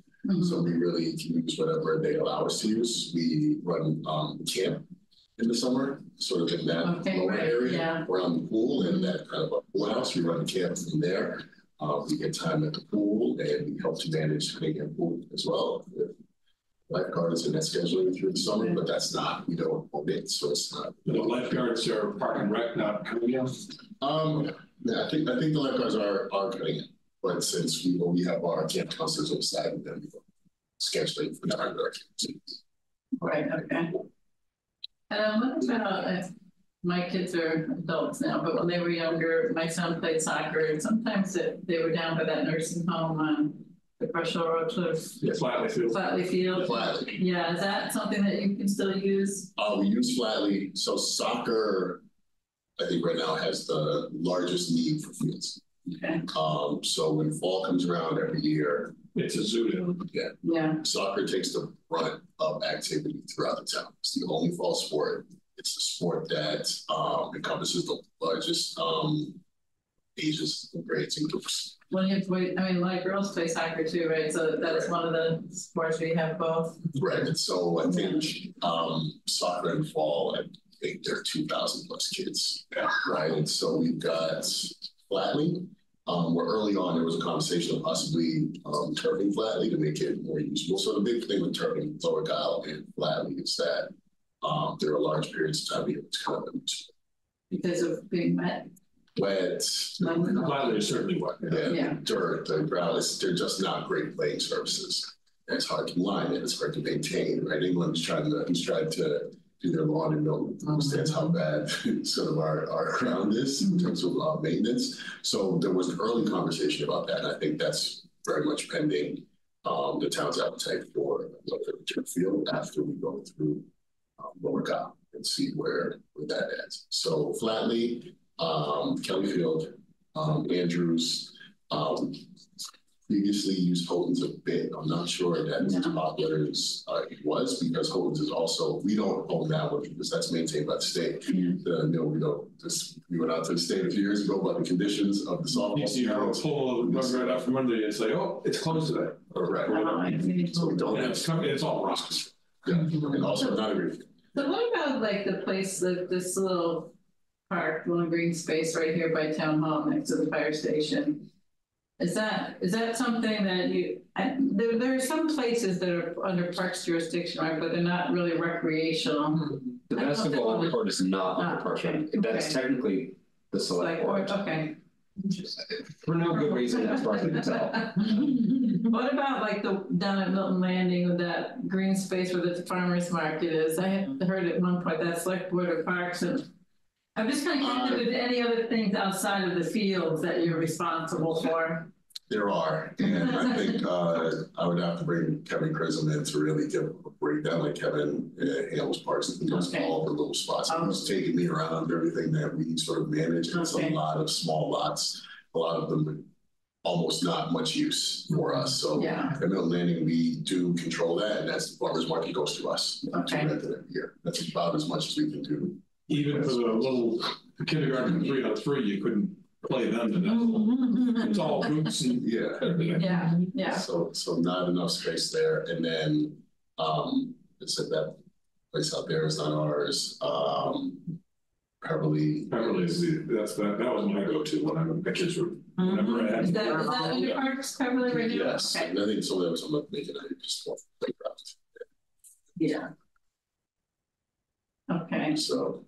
So we really can use whatever they allow us to use. We run um camp in the summer, sort of in that Okay, lower right, area yeah. around the pool and that kind of a pool house. We run camp from there. Uh, we get time at the pool and we help to manage Cunningham pool as well. with Lifeguards and that scheduling through the summer, but that's not, we don't own it, so it's not. The lifeguards are park and rec, not Cunningham. Um, yeah, I think, I think the lifeguards are, are cutting it, but since we, we have our camp counselors on the side, then we scheduling for time that our kids. Right, okay. And what about, uh, my kids are adults now, but when they were younger, my son played soccer and sometimes it- they were down by that nursing home on the Brush Hill Road to Yeah, Flatley Field. Flatley Field. Flatley. Yeah, is that something that you can still use? Uh, we use Flatley, so soccer, I think right now has the largest need for fields. Okay, Um, so when fall comes around every year, It's a zoo. yeah, yeah, soccer takes the brunt of activity throughout the town. It's the only fall sport. It's the sport that um encompasses the largest um ages and grades and groups. well, you have to wait, I mean, my girls play soccer too, right? So that is one of the sports we have both. Right, and so I think um soccer and fall, I think there are two thousand plus kids. Right, and so we've got Flatley. Um, where early on, there was a conversation of possibly um turfing Flatley to make it more usable. So the big thing with turfing Lower Gile and Flatley is that um there are large periods of time where it's kind of Because of being wet. Wet, Flatley is certainly what. Yeah. yeah, dirt, the ground is, they're just not great playing surfaces. And It's hard to line it, it's hard to maintain, right? England's trying to, who's tried to do their lawn and know, understands how bad (laughs) sort of our, our ground is in terms of uh, maintenance. So there was an early conversation about that, and I think that's very much pending um, the town's appetite for the turf field after we go through um, Lower Cobb and see where, where that ends. So Flatley, um, Kelly Field, um, Andrews, um, previously used Houghton's a bit. I'm not sure that as popular as uh, it was because Houghton's is also, we don't own that one because that's maintained by the state. The, no, we don't, this, we went out to the state a few years ago about the conditions of the You softball. see, I'll fields. pull, run right out from under you and say, oh, it's closed today. Correct. So So we don't And have, it's, coming- it's all rocks. yeah, and also not a what about like the place, the, this little park, little green space right here by town hall next to the fire station? Is that, is that something that you, I, there, there are some places that are under parks jurisdiction, right, but they're not really recreational. The I don't know if that basketball court is not Ah, under park, okay, that's okay. technically the Like, select board, okay. for no good reason, as far as can tell. (laughs) What about like the, down at Milton Landing with that green space where the farmer's market is? I heard at one point that's like board of parks and. I'm just kind of curious if there's any other things outside of the fields that you're responsible for. There are, and I think uh, I would have to bring Kevin Chrism in to really give a breakdown, like Kevin uh, handles parts and knows Okay. all the little spots. He's taking me around everything that we sort of manage. It's a lot of small lots, a lot of them almost not much use for us. So Yeah, at Milton Landing, we do control that, and that's the farmer's market goes to us. to Okay. rent it every year. That's about as much as we can do. Even for the little kindergarten three on three, you couldn't play them to that. It's all hoops and. Yeah. yeah, yeah. So, so not enough space there, and then, um, it said that place out there is not ours, um. Beverly. Beverly is the, that's, that, that was my go-to when I, my kids were, whenever I had. Is that, is that under parks, Beverly, right now? Yes, Okay. and I think some of them, some of them making it just off playground, Yeah. Okay, so.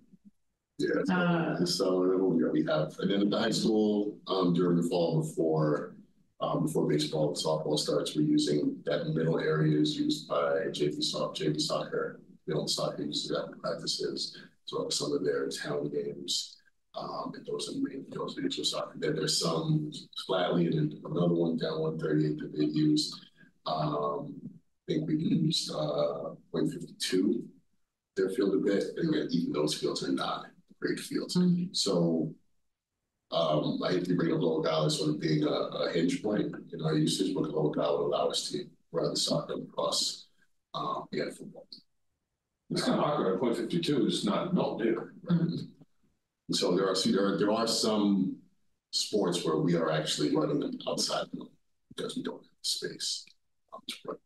Yeah, Uh. so we we have, and then at the high school, um, during the fall before. Um, before baseball and softball starts, we're using that middle area is used by JV soft, JV soccer, middle soccer uses that in practices. So some of their town games, um, and those are main, those are for soccer. Then there's some Flatley and then another one down one thirty-eight that they use. Um, I think we used, uh, one fifty-two. Their field a bit, and again, even those fields are not great fields. So um, I to bring up Lower Valley sort of being a, a hinge point in our usage, but Lower Valley would allow us to run the soccer across, um, yeah, football. It's kind of awkward, point fifty-two is not, no, either. And so there are, see, there are, there are some sports where we are actually running them outside them because we don't have the space. um, to run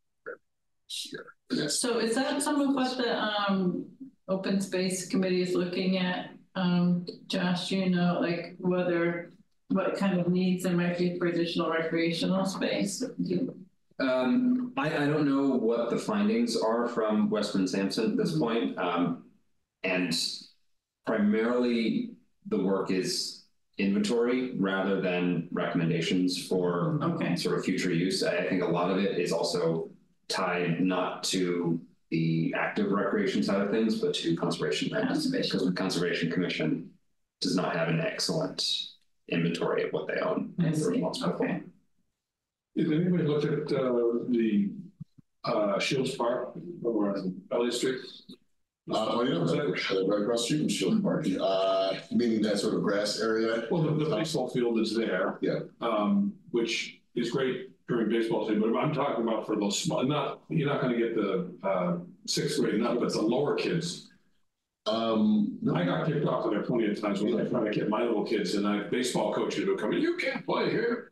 Here, so is that some of what the, um, open space committee is looking at? Um, Josh, do you know, like whether, what kind of needs there might be for additional recreational space? Um, I, I don't know what the findings are from Weston Sampson at this point, um, and primarily the work is inventory rather than recommendations for Okay. sort of future use. I, I think a lot of it is also tied not to the active recreation side of things, but to conservation. land. Conservation. Because the Conservation Commission does not have an excellent inventory of what they own. I They're see, responsible for. okay. Did anybody look at, uh, the, uh, Shields Park over on Elliott Street? uh, oh, yeah, right right across the street from Shield Park, uh, meaning that sort of grass area. Well, the, the baseball field is there. Yeah. Um, which is great during baseball season, but I'm talking about for those small, not, you're not gonna get the, uh, sixth grade, not, but the lower kids. Um, no, I got kicked off of there plenty of times when I tried to get my little kids and I, baseball coaches would come in, you can't play here.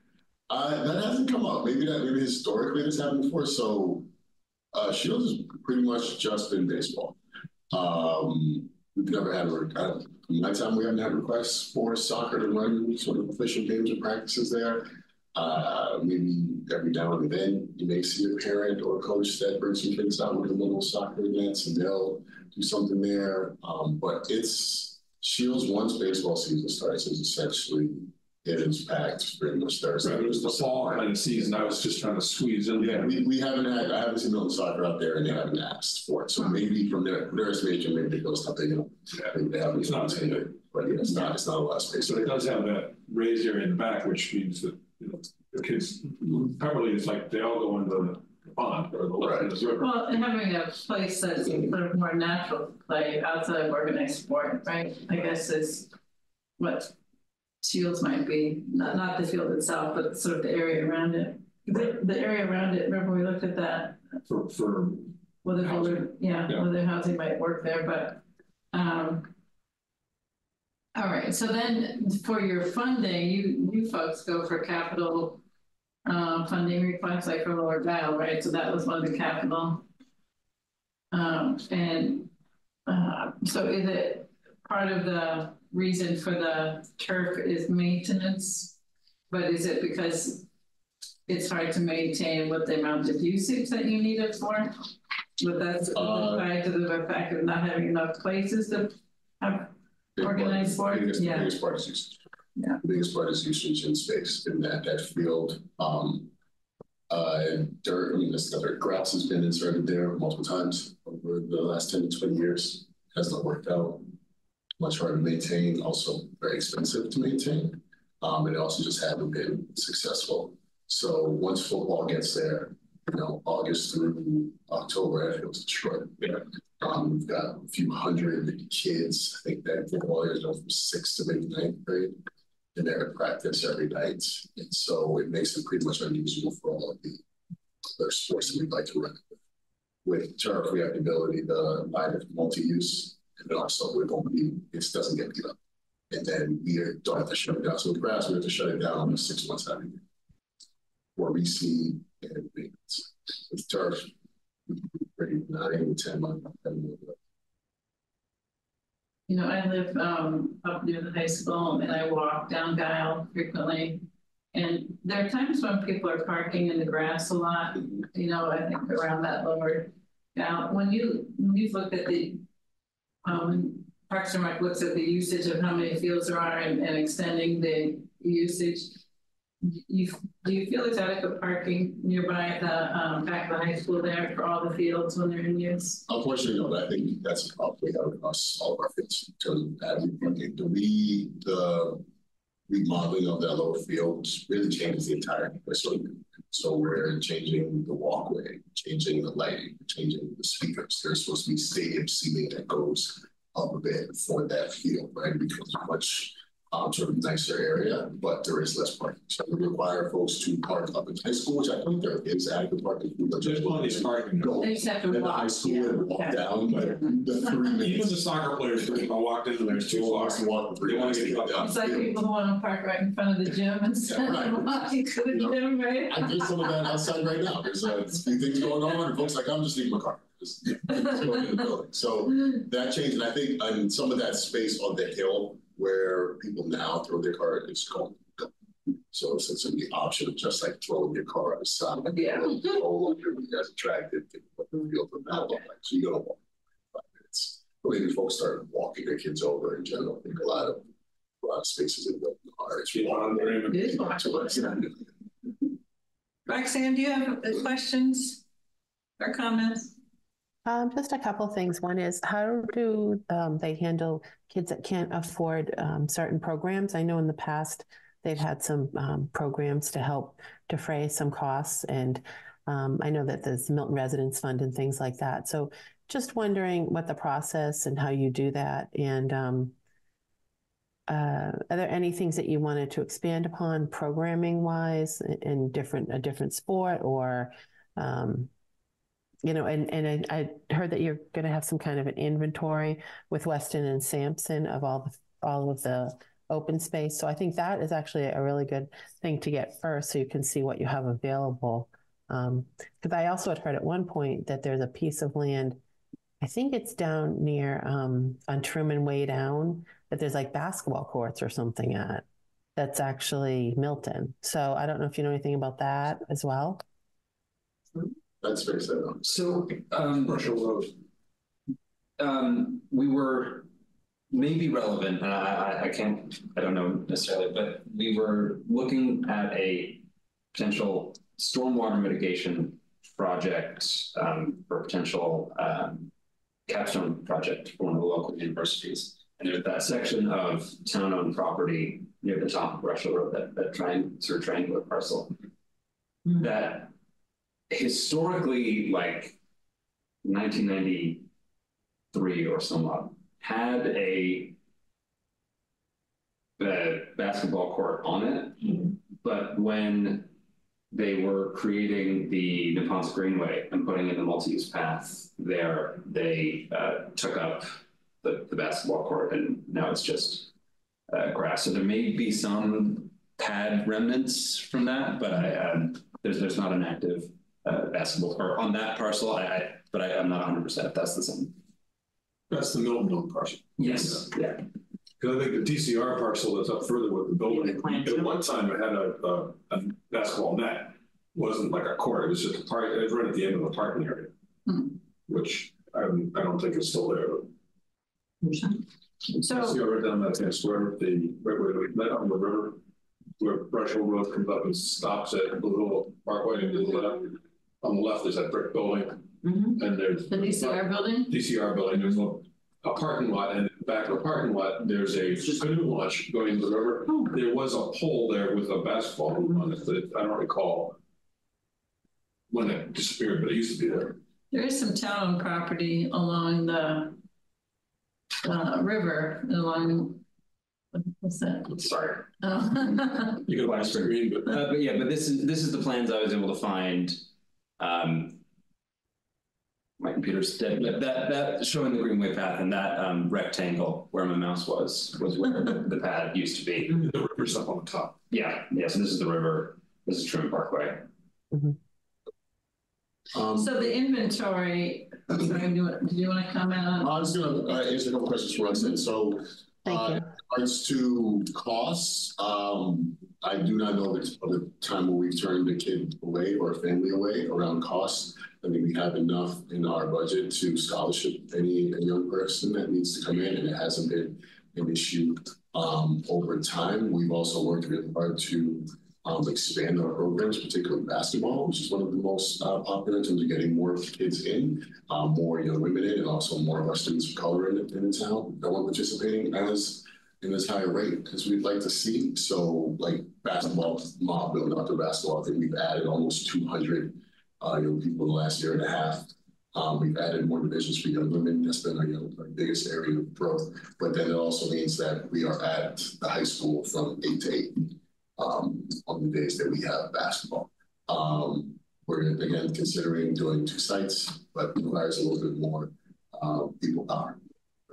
Uh, that hasn't come up. Maybe that, maybe historically this happened before. So, uh, Shields has pretty much just been baseball. Um, we've never had, a uh, in my time, we haven't had requests for soccer to run sort of official games or practices there. Uh, maybe every now and then you may see a parent or a coach that brings some kids out with a little soccer events and they'll do something there. Um, but it's Shields once baseball season starts is essentially it is packed pretty much Thursday. Right, it was the fall kind of season, I was just trying to squeeze in Yeah, we, we haven't had, I haven't seen Milton Soccer out there and they haven't asked for it, so maybe from their, their estimation, maybe they go something, you know. Maybe they haven't. It's not taken it, But yeah, it's not, it's not a lot of space. So it does have that raised area in the back, which means that, you know, the kids, Pemberley it's like, they all go into the pond or the lake, the river. Well, and having a place that's sort of more natural to play outside of organized sport, right? I guess is what Shields might be, not, not the field itself, but sort of the area around it. The, the area around it, remember we looked at that, For, for, whether, Housing. yeah, Yeah. whether housing might work there, but, um. All right, so then for your funding, you, you folks go for capital, uh, funding requests like for Lower Dial, right? So that was one of the capital. Um, and, uh, so is it part of the reason for the turf is maintenance? But is it because it's hard to maintain with the amount of usage that you need it for? But that's Uh, tied to the fact of not having enough places to part- Organized sport? Biggest, Yeah. biggest part is usage. Yeah. The Biggest part is usage in space in that, that field, um. Uh, dirt, I mean, this other grass has been inserted there multiple times over the last ten to twenty years, has not worked out. Much harder to maintain, also very expensive to maintain, um, and it also just haven't been successful. So once football gets there, you know, August through October, it feels short. Um, we've got a few hundred kids, I think that football is from sixth to maybe ninth grade. And they're at practice every night, and so it makes it pretty much unusable for all of the other sports that we'd like to run. With turf, we have the ability to it multi-use, and also going to be, it doesn't get beat up. And then we don't have to shut it down, so with grass, we have to shut it down almost six months out of the year. For reseed and maintenance, with turf, nine, ten months. you know, I live, um, up near the high school and I walk down Gile frequently. And there are times when people are parking in the grass a lot, you know, I think around that lower. Now, when you, when you've looked at the, um, Parks and Rec looks at the usage of how many fields there are and, and extending the usage. You, do you feel there's adequate parking nearby the, um, back of the high school there for all the fields when they're in use? Unfortunately, no, I think that's a problem have across all of our fields in terms of avenue parking. The re, the remodeling of that lower field really changes the entire facility. So we're changing the walkway, changing the lighting, changing the speakers. There's supposed to be stadium seating that goes up a bit for that field, right? Because much um, sort of nicer area, but there is less parking. So we require folks to park up in high school, which I think there is adequate parking. There's plenty of parking. Go They just have to the walk. high school and walk yeah. down, but the three Even the soccer players, I walked into there, it's too far. And walk for They three wanna minutes to get get up. down. It's like people who want to park right in front of the gym instead Yeah, of right. walking to the You know, gym, right? I did some of that outside right now. There's a few things going on and folks like, I'm just leaving my car. Just just go the building. So that changed, and I think, and some of that space on the hill where people now throw their car is gone. So it's it's the option of just like throwing your car outside. Yeah. All over you guys attracted to what the field from now look like. So you gotta walk five minutes. But maybe folks start walking their kids over in general. I think a lot of a lot of spaces in the are. It's It is walkable. Roxanne, do you have uh, questions or comments? Um, just a couple things. One is how do um, they handle kids that can't afford um, certain programs? I know in the past they've had some um, programs to help defray some costs, and um, I know that there's the Milton Residence Fund and things like that. So, just wondering what the process and how you do that, and um, uh, are there any things that you wanted to expand upon programming wise in different a different sport or you know, and and I, I heard that you're going to have some kind of an inventory with Weston and Sampson of all the all of the open space. So I think that is actually a really good thing to get first, so you can see what you have available. Because I also had heard at one point that there's a piece of land, I think it's down near um, on Truman Way down, that there's like basketball courts or something at. That's actually Milton. So I don't know if you know anything about that as well. That's very sad. So, um, Commercial road. um, we were maybe relevant, and I, I, I can't, I don't know necessarily, but we were looking at a potential stormwater mitigation project, um, for potential, um, capstone project for one of the local universities. And there's that section of town-owned property near the top of Russell Road, that, that triangle, sort of triangular parcel. Mhm. That historically, like nineteen ninety-three or somewhat, had a the basketball court on it, but when they were creating the Neponset Greenway and putting in the multi-use path there, they uh, took up the, the basketball court and now it's just uh, grass. So there may be some pad remnants from that, but I, um, there's, there's not an active uh, basketball court on that parcel. I, I but I, I'm not hundred percent if that's the same. That's the Milton Milton parcel. Yes, yeah. Because I think the DCR parcel that's up further with the building, at one time it had a, a, a basketball net. Wasn't like a court, it was just a park, it was right at the end of the parking area. Hmm. Which I, I don't think is still there. So, See right down that next where the, right where we met on the river. Where Brush Hill Road comes up and stops at the little parkway and to the left. On the left is that brick building Mhm. and there's. the DCR building? DCR building, there's a, a parking lot, and in the back of the parking lot, there's a canoe launch going into the river. Oh. There was a pole there with a basketball hoop on it, that I don't recall when it disappeared, but it used to be there. There is some town property along the uh, river, along, what- what's that? Sorry. Oh. (laughs) You could buy a screen, but Uh, but yeah, but this is this is the plans I was able to find. Um, my computer's dead, but that that showing the greenway path and that um, rectangle where my mouse was was where the, the pad used to be. the river's up on the top. Yeah, yeah. So this is the river. This is Truman Parkway. Um, So the inventory, sorry, do you, did you want to comment on? I was gonna uh, answer a couple questions for us, and so Thank Uh, you. in regards to costs, um, I do not know the, the time where we've turned a kid away or a family away around costs. I think we have enough in our budget to scholarship any young person that needs to come in, and it hasn't been an issue. Um, over time, we've also worked really hard to um, expand our programs, particularly basketball, which is one of the most uh, popular in terms of getting more kids in, um, more young women in, and also more of our students of color in, in the town. No one participating as in this higher rate as we'd like to see. So, like basketball, mob building outdoor basketball, I think we've added almost 200 uh, young people in the last year and a half. Um, we've added more divisions for young women. That's been our, you know, our biggest area of growth. But then it also means that we are at the high school from eight to eight um, on the days that we have basketball. Um, we're again considering doing two sites, but requires a little bit more uh, people power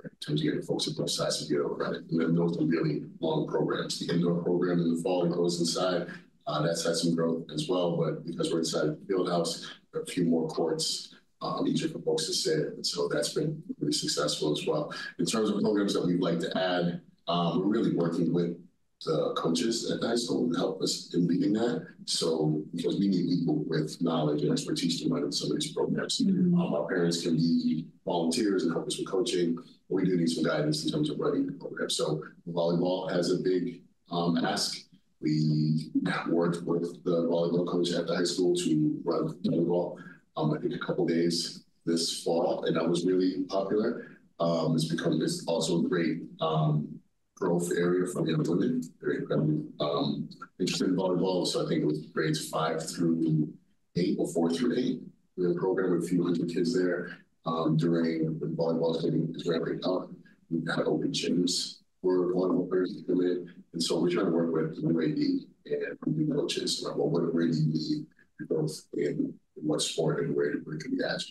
in terms of getting folks at both sides to get over it. And then those are really long programs. The indoor program in the fall that goes inside, uh, that's had some growth as well. But because we're inside the field house, a few more courts, um, easier for folks to sit. And so that's been really successful as well. In terms of programs that we'd like to add, um, we're really working with the coaches at the high school to help us in leading that. So because we need people with knowledge and expertise to run some of these programs. Um, our parents can be volunteers and help us with coaching. We do need some guidance in terms of running the program. So volleyball has a big um, ask. We worked with the volleyball coach at the high school to run volleyball. Um, I think a couple days this fall, and that was really popular. Um, it's become it's also a great growth area for young women. They're incredibly interested in volleyball. So I think it was grades five through eight or four through eight. We have a program with a few hundred kids there um, during the volleyball getting is ramping up. We've got open gyms for volleyball players to come in. And so we're trying to work with UAD and new coaches about what where do you need growth in, what sport and where, where can we add?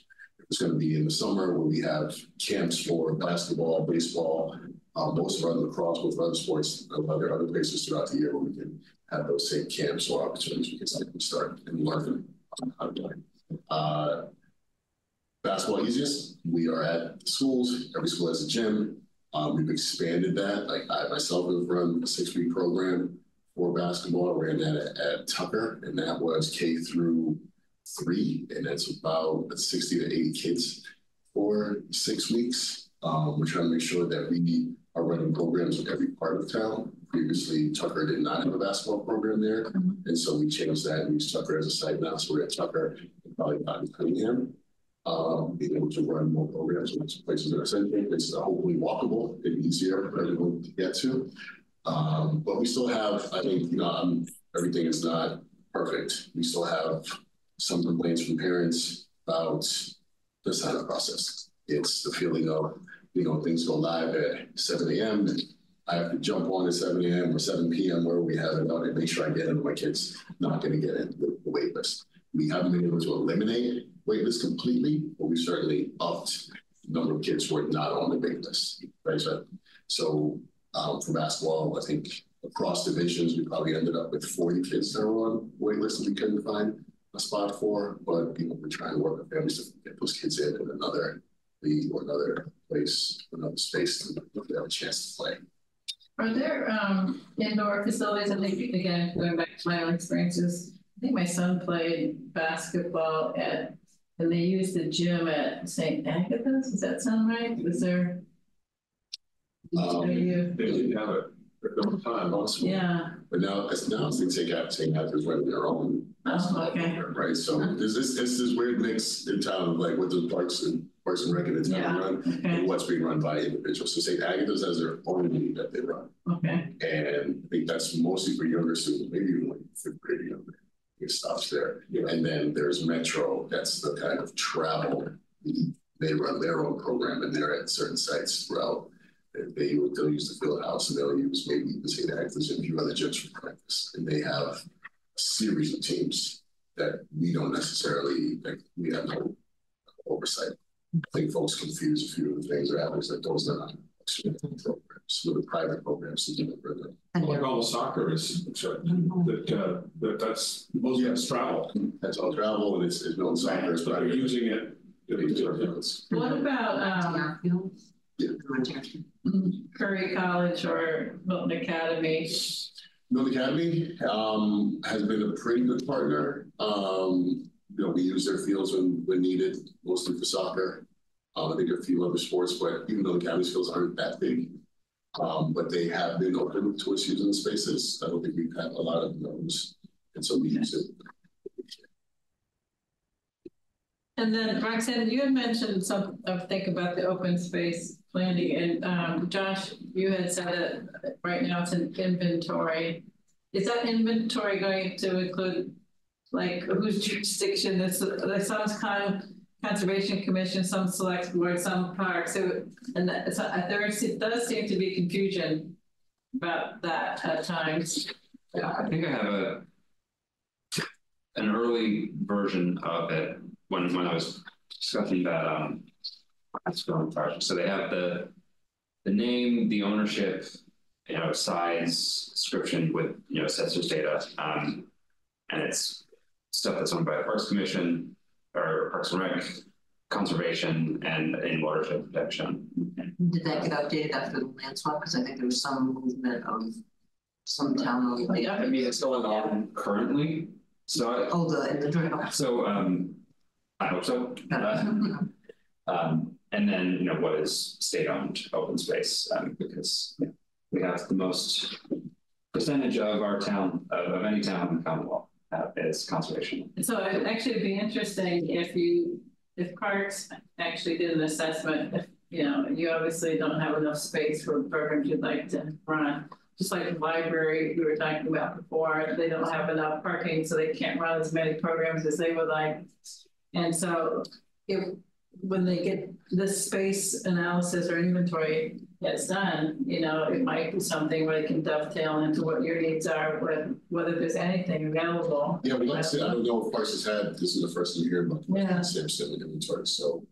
It's going to be in the summer where we have camps for basketball, baseball, um, most of our lacrosse, both other sports, are other places throughout the year where we can have those same camps or opportunities because we can start and learn how to play. Uh, basketball easiest, we are at schools, every school has a gym. Um, we've expanded that. Like I myself have run a six week program for basketball. I ran that at, at Tucker, and that was K through three, and that's about 60 to 80 kids for six weeks. Um, we're trying to make sure that we are running programs in every part of town. Previously, Tucker did not have a basketball program there, and so we changed that and used Tucker as a site now. So we're at Tucker and probably not in Cunningham um, able to run more programs in places that are central, that are hopefully walkable and easier for everyone to get to. Um, but we still have, I think, you know, everything is not perfect. We still have some complaints from parents about the sign up process. It's the feeling of, you know, things go live at seven AM and I have to jump on at seven AM or seven PM where we have it on and make sure I get in. My kid's not gonna get in the, the wait list. We haven't been able to eliminate wait list completely, but we certainly upped the number of kids who are not on the wait list, right? So, so um, for basketball, I think across divisions, we probably ended up with 40 kids that were on wait list we couldn't find a spot for, but you know, we're trying to work with families to get those kids in in another league or another place, another space to have a chance to play. Are there um indoor facilities? I think again, going back to my own experiences, I think my son played basketball at, and they used the gym at St. Agatha's. Does that sound right? Was there? Um, you- They didn't have it at the time. Also, Yeah, But now, it's now they take out, take out there's running their own. Oh, okay. Right, so there's this, it's this weird mix in town of like what the parks and parks and rec in the Yeah, run. okay, And what's being run by individuals, so St. Agatha's has their own league that they run. okay. And I think that's mostly for younger students, maybe even like fifth grade, you know, it stops there. And then there's Metro, that's the kind of travel. They run their own program and they're at certain sites throughout. They, they- they'll use the field house and they'll use maybe the St. Agatha's and a few other gyms for practice. And they have a series of teams that we don't necessarily, like, we have no oversight. I think folks confuse a few of the things that happens, that those are not actually programs, with the private programs, to do it for the Like all the soccer is, sorry, that, uh, that that's, most of it's travel. That's all travel and it's, it's no soccer, it's But they're using it. What about um Yeah. Curry College or Milton Academy? Milton Academy, um, has been a pretty good partner. Um, you know, we use their fields when, when needed, mostly for soccer. Um, I think a few other sports, but even though the Academy's fields aren't that big. Um, but they have been open to us using spaces. I don't think we've had a lot of those. And so we use it. And then Roxanne, you had mentioned something about the open space planning and um Josh, you had said that right now it's an inventory. Is that inventory going to include like whose jurisdiction this, like some kind of conservation commission, some select board, some parks, so and so uh, there does seem to be confusion about that at times. Yeah, I think I have a an early version of it when when I was discussing that um. So they have the the name, the ownership, you know, size, description with you know census data. Um and it's stuff that's owned by the Parks Commission or Parks and Rec, Conservation and in watershed protection. Did that get updated after the land swap? Because I think there was some movement of some town on the. I mean, it's going on currently. So I, Oh, the the inventory. So, um, I hope so. Uh, Um, and then, you know, what is state-owned open space, um, because you know, we have the most percentage of our town, of, of any town in the Commonwealth, uh, is conservation. So it actually it'd be interesting if you, if parks actually did an assessment, if, you know, you obviously don't have enough space for programs you'd like to run. Just like the library we were talking about before, they don't have enough parking, so they can't run as many programs as they would like. And so if, when they get this space analysis or inventory gets done, you know, it might be something where they can dovetail into what your needs are, with whether there's anything available. Yeah, but like I said, I don't know if Parks has had, this is the first time hearing about Yeah. the Sampson inventory, so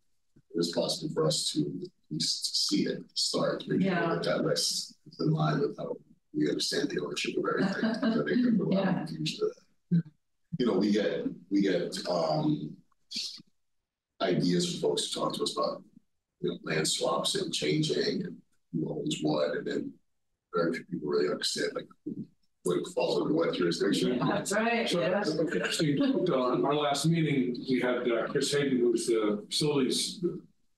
it's possible for us to at least see it start, make sure Yeah. that that list is in line with how we understand the ownership of everything. I think there's a lot Yeah. of confusion there. You know, we get, we get, um, ideas from folks who talk to us about, you know, land swaps and changing and who owns what, and then very few people really understand like what falls under what jurisdiction. That's right, So, yeah. actually, on. Our last meeting, we had uh, Chris Hayden, who's the facilities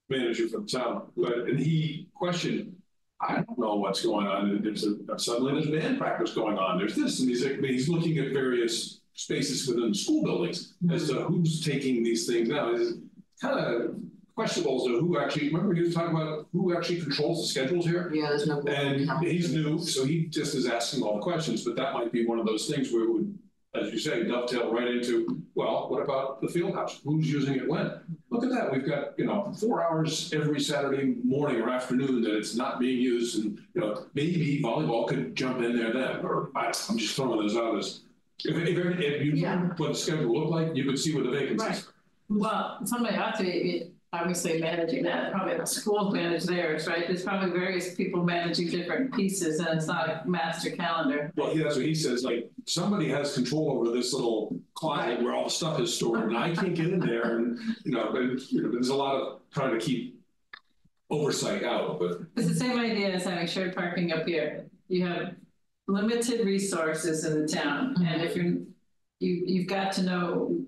manager for the town, but, and he questioned, I don't know what's going on, there's a, suddenly there's band practice going on, there's this, and he's like, he's looking at various spaces within the school buildings as to who's taking these things now, it's kind of questionable as to uh, who actually, remember he was talking about who actually controls the schedules here? Yeah, there's no. And he's new, so he just is asking all the questions, but that might be one of those things where it would, as you say, dovetail right into, well, what about the field house? Who's using it when? Look at that, we've got, you know, four hours every Saturday morning or afternoon that it's not being used and, you know, maybe volleyball could jump in there then, or I, I'm just throwing those out as. If, if, if you Yeah. knew what the schedule looked like, you could see what the vacancies. Right. Well, somebody ought to be obviously managing that, probably the schools manage theirs, right? There's probably various people managing different pieces and it's not a master calendar. Well, yeah, that's what he says, like, somebody has control over this little closet where all the stuff is stored, and I can't get in there, and, you know, and, you know, there's a lot of trying to keep oversight out, but It's the same idea as having shared parking up here. You have limited resources in the town, and if you're, you, you've got to know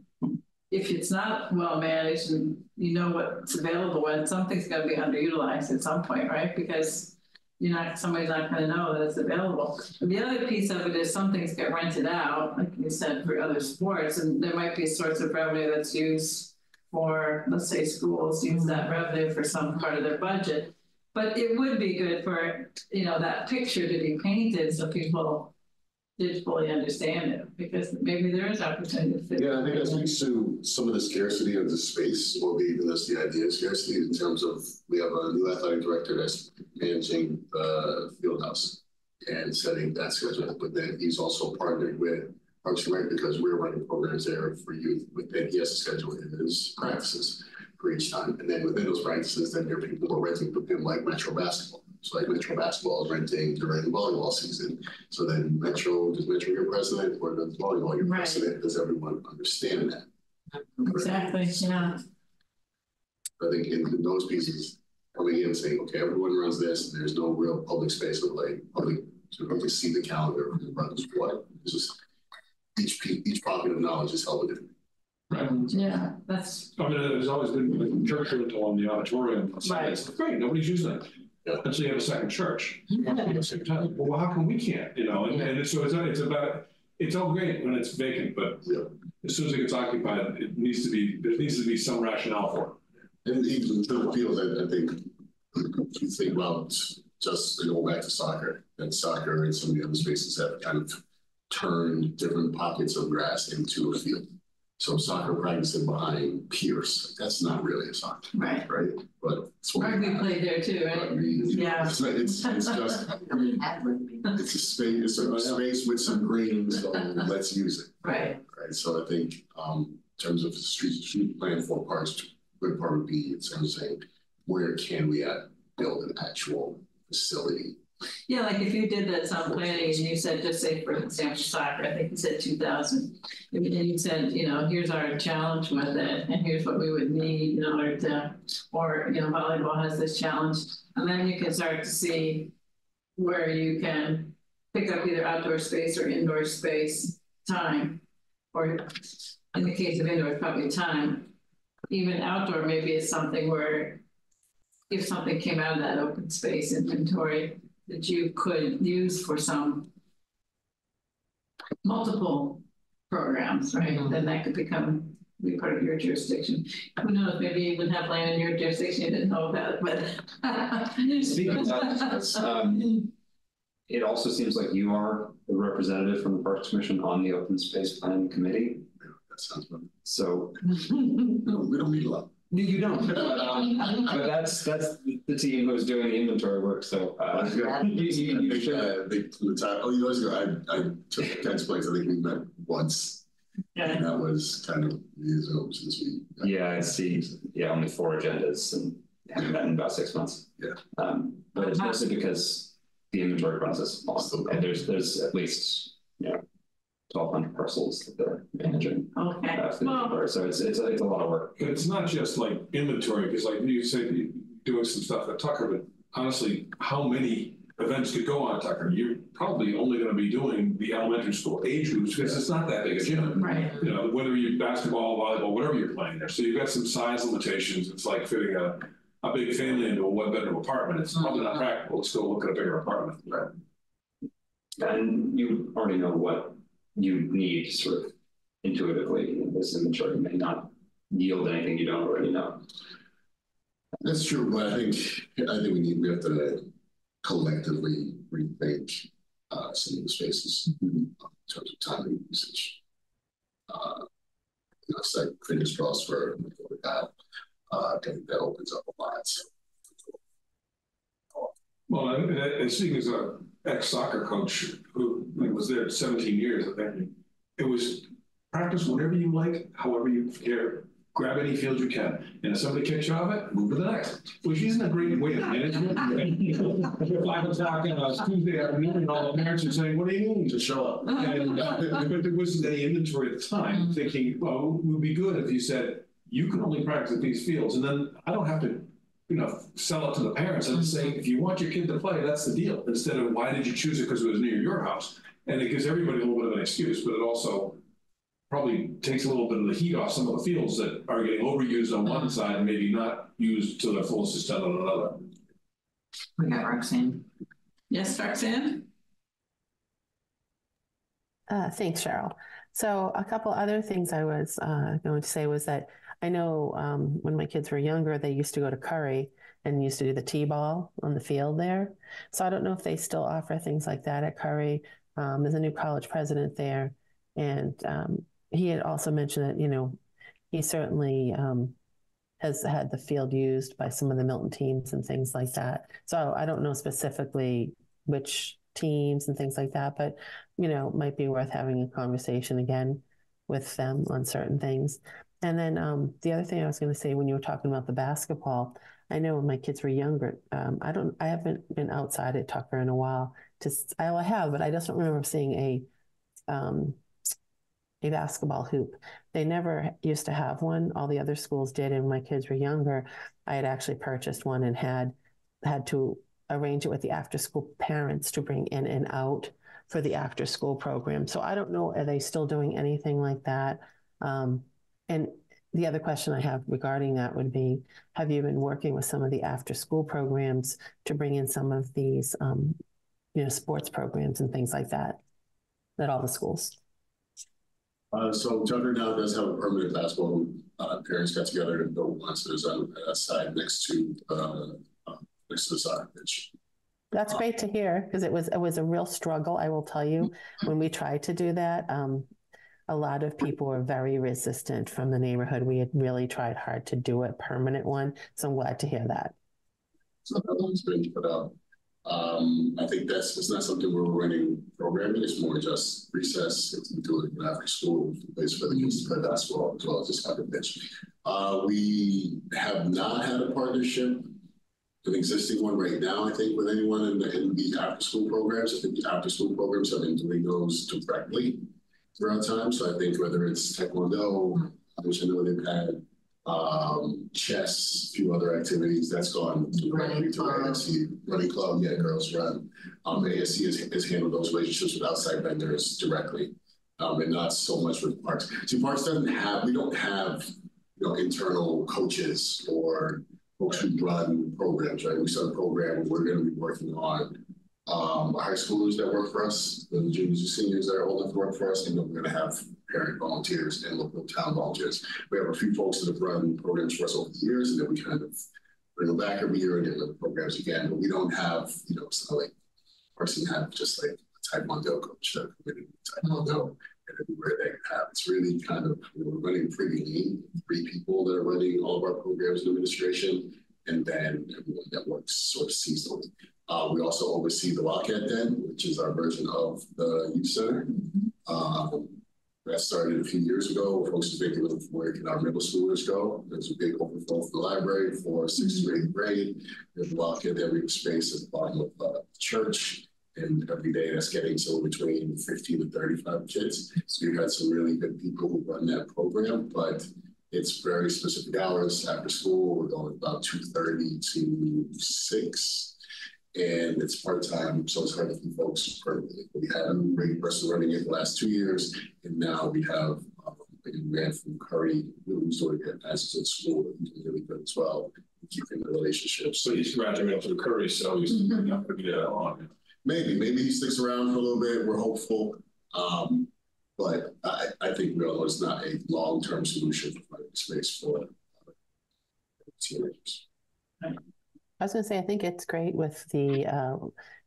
if it's not well managed and you know what's available, and something's gonna be underutilized at some point, right? Because you're not, somebody's not gonna know that it's available. And the other piece of it is some things get rented out, like you said, for other sports, and there might be a source of revenue that's used for, let's say, schools use that revenue for some part of their budget. But it would be good for, you know, that picture to be painted so people did fully understand it, because maybe there is opportunity. Yeah, I think that speaks to some of the scarcity of the space, or maybe even just the idea of scarcity in terms of, we have a new athletic director that's managing the field house and setting that schedule, but then he's also partnered with Parks and Rec because we're running programs there for youth, but then he has to schedule in his practices for each time. And then within those practices, then there are people who are renting from him like Metro Basketball. So like Metro Basketball is renting during the volleyball season. So then Metro, does Metro your president or does volleyball your Right. president? Does everyone understand that? Exactly, yeah. I think in, in those pieces, coming in and saying, okay, everyone runs this, there's no real public space of like, public, to really see the calendar, who runs what. It's just, each pe- each pocket of knowledge is held different. Right. Yeah, that's, I mean, there's always been like church rental on the auditorium. Right. It's great, nobody's using it. Yeah. And so you have a second church. at the same time. Well, how come we can't, you know, and, and so it's, it's about, it's all great when it's vacant, but Yeah. as soon as it gets occupied, it needs to be, there needs to be some rationale for it. And even in terms of fields, I, I think, if you think about just to go back to soccer, and soccer and some of the other spaces have kind of turned different pockets of grass into a field. So soccer practicing behind Pierce, that's not really a soccer, right. right? But it's what we Rugby have. played there too, right? Rugby, Yeah. It's, (laughs) it's, it's just, (laughs) it's a space, it's a space with some green, so let's use it, Right, right? So I think, um, in terms of street, street plan for parks, good part would be in terms of saying, where can we uh, build an actual facility? Yeah, like if you did that some planning and you said, just say for example, soccer, I think you said two thousand. And you said, you know, here's our challenge with it, and here's what we would need in order to, or, you know, volleyball has this challenge. And then you can start to see where you can pick up either outdoor space or indoor space time. Or in the case of indoor, probably time. Even outdoor maybe is something where if something came out of that open space inventory that you could use for some multiple programs, right? Then that could become be part of your jurisdiction. Who knows, maybe you would have land in your jurisdiction you didn't know about, but. (laughs) Speaking of that, um, It also seems like you are the representative from the Parks Commission on the Open Space Planning Committee, That sounds good. so. No, (laughs) we don't need a lot. You don't. (laughs) But, um, but that's, that's the team who's doing the inventory work, so, uh, you, you, I you think, should. uh, the, the time, oh, years ago, I, I took Ken's place, I think we met once, Yeah. and that was kind of years ago since we. Yeah, I see, yeah, only four agendas and haven't met in about six months. Yeah. Um, but it's mostly because the inventory process, is long, and there's, there's at least, you know, twelve hundred parcels that they're managing. Okay, uh, well. So it's, it's, it's a lot of work. But it's not just like inventory, because like you said, you're doing some stuff at Tucker, but honestly, how many events could go on Tucker? You're probably only gonna be doing the elementary school age groups, because it's not that big a gym. right, You know, whether you basketball, volleyball, whatever you're playing there, so you've got some size limitations, it's like fitting a, a big family into a one-bedroom apartment, it's probably not practical to go look at a bigger apartment. Right. And you already know what you need sort of intuitively. This inventory may not yield anything you don't already know. That's true, but I think, I think we need, we have to collectively rethink uh, some of the spaces in terms of time and usage. Uh, you know, it's like fingers crossed for that. Uh, I think that opens up a lot. Well, and, and speaking as a ex soccer coach who was there 17 years, I think it was practice whatever you like, however you care. Grab any field you can. And if somebody kicks you off it, move to the next, which isn't a great way to manage it. Five o'clock on a Tuesday afternoon, and all the parents are saying, what do you mean to show up? And, uh, but there wasn't any inventory at the time, thinking, well, it would be good if you said, you can only practice at these fields, and then I don't have to you know, sell it to the parents and say, if you want your kid to play, that's the deal. Instead of why did you choose it because it was near your house? And it gives everybody a little bit of an excuse, but it also probably takes a little bit of the heat off some of the fields that are getting overused on one side and maybe not used to their fullest extent on another. We got Roxanne. Yes, Roxanne? Uh, thanks, Cheryl. So a couple other things I was uh, going to say was that I know um, when my kids were younger, they used to go to Curry and used to do the t-ball on the field there. So I don't know if they still offer things like that at Curry. Um, there's a new college president there, and um, he had also mentioned that you know he certainly um, has had the field used by some of the Milton teams and things like that. So I don't know specifically which teams and things like that, but you know might be worth having a conversation again with them on certain things. And then um, the other thing I was going to say when you were talking about the basketball, I know when my kids were younger, um, I don't, I haven't been outside at Tucker in a while. Just I have, but I just don't remember seeing a um, a basketball hoop. They never used to have one. All the other schools did, and when my kids were younger, I had actually purchased one and had had to arrange it with the after school parents to bring in and out for the after school program. So I don't know, are they still doing anything like that? Um, and the other question I have regarding that would be Have you been working with some of the after school programs to bring in some of these, um, you know, sports programs and things like that at all the schools? Uh, so Tucker now does have a permanent basketball. Uh, parents got together and built one, so there's a, side next to uh, uh, next to the soccer pitch. That's great to hear because it was it was a real struggle. I will tell you when we tried to do that. Um, a lot of people were very resistant from the neighborhood. We had really tried hard to do a permanent one. So I'm glad to hear that. So that one's been put out. Um, I think that's it's not something we're running programming. It's more just recess. It's do it after school, place for the kids to play basketball as well as just have a pitch. Uh, we have not had a partnership, an existing one right now. I think with anyone in the, in the after school programs. I think the after school programs have been doing those directly throughout time. So I think whether it's Taekwondo, which I know they've had, um, chess, a few other activities, that's gone directly to ASC. Running club, yeah, girls run. Um, ASC has, has handled those relationships with outside vendors directly. Um, and not so much with parks. See, parks doesn't have, we don't have, you know, internal coaches or folks who run programs, right? We start a program, we're going to be working on um, high schoolers that work for us, the juniors and seniors that are old enough to work for us, and then we're going to have parent volunteers and local town volunteers. We have a few folks that have run programs for us over the years, and then we kind of bring them back every year and get the programs again. But we don't have, you know, not like person have just like a Taekwondo coach that committed Taekwondo and everywhere they have. It's really kind of you know, we're running pretty lean. Three people that are running all of our programs in administration, and then everyone that works sort of seasonally. Uh, we also oversee the Wildcat Den, which is our version of the youth center. Um, that started a few years ago. Folks are thinking of where can our middle schoolers go? There's a big overflow for the library for sixth to eighth grade. There's a Wildcat Den, we space at the bottom of uh, the church. And every day that's getting so between 15 and 35 kids. So we've got some really good people who run that program, but it's very specific hours after school. We're going about 2.30 to 6 and it's part time, so it's hard to keep folks permanently. We had a great person running it the last two years, and now we have um, a man from Curry who's doing it as at school, and he's really good as well, keeping the relationships. So he's graduating from Curry, so he's mm-hmm. not going to be that long. Maybe, maybe he sticks around for a little bit. We're hopeful. Um, but I, I think we all it's not a long term solution for finding space for uh, teenagers. I was gonna say, I think it's great with the uh,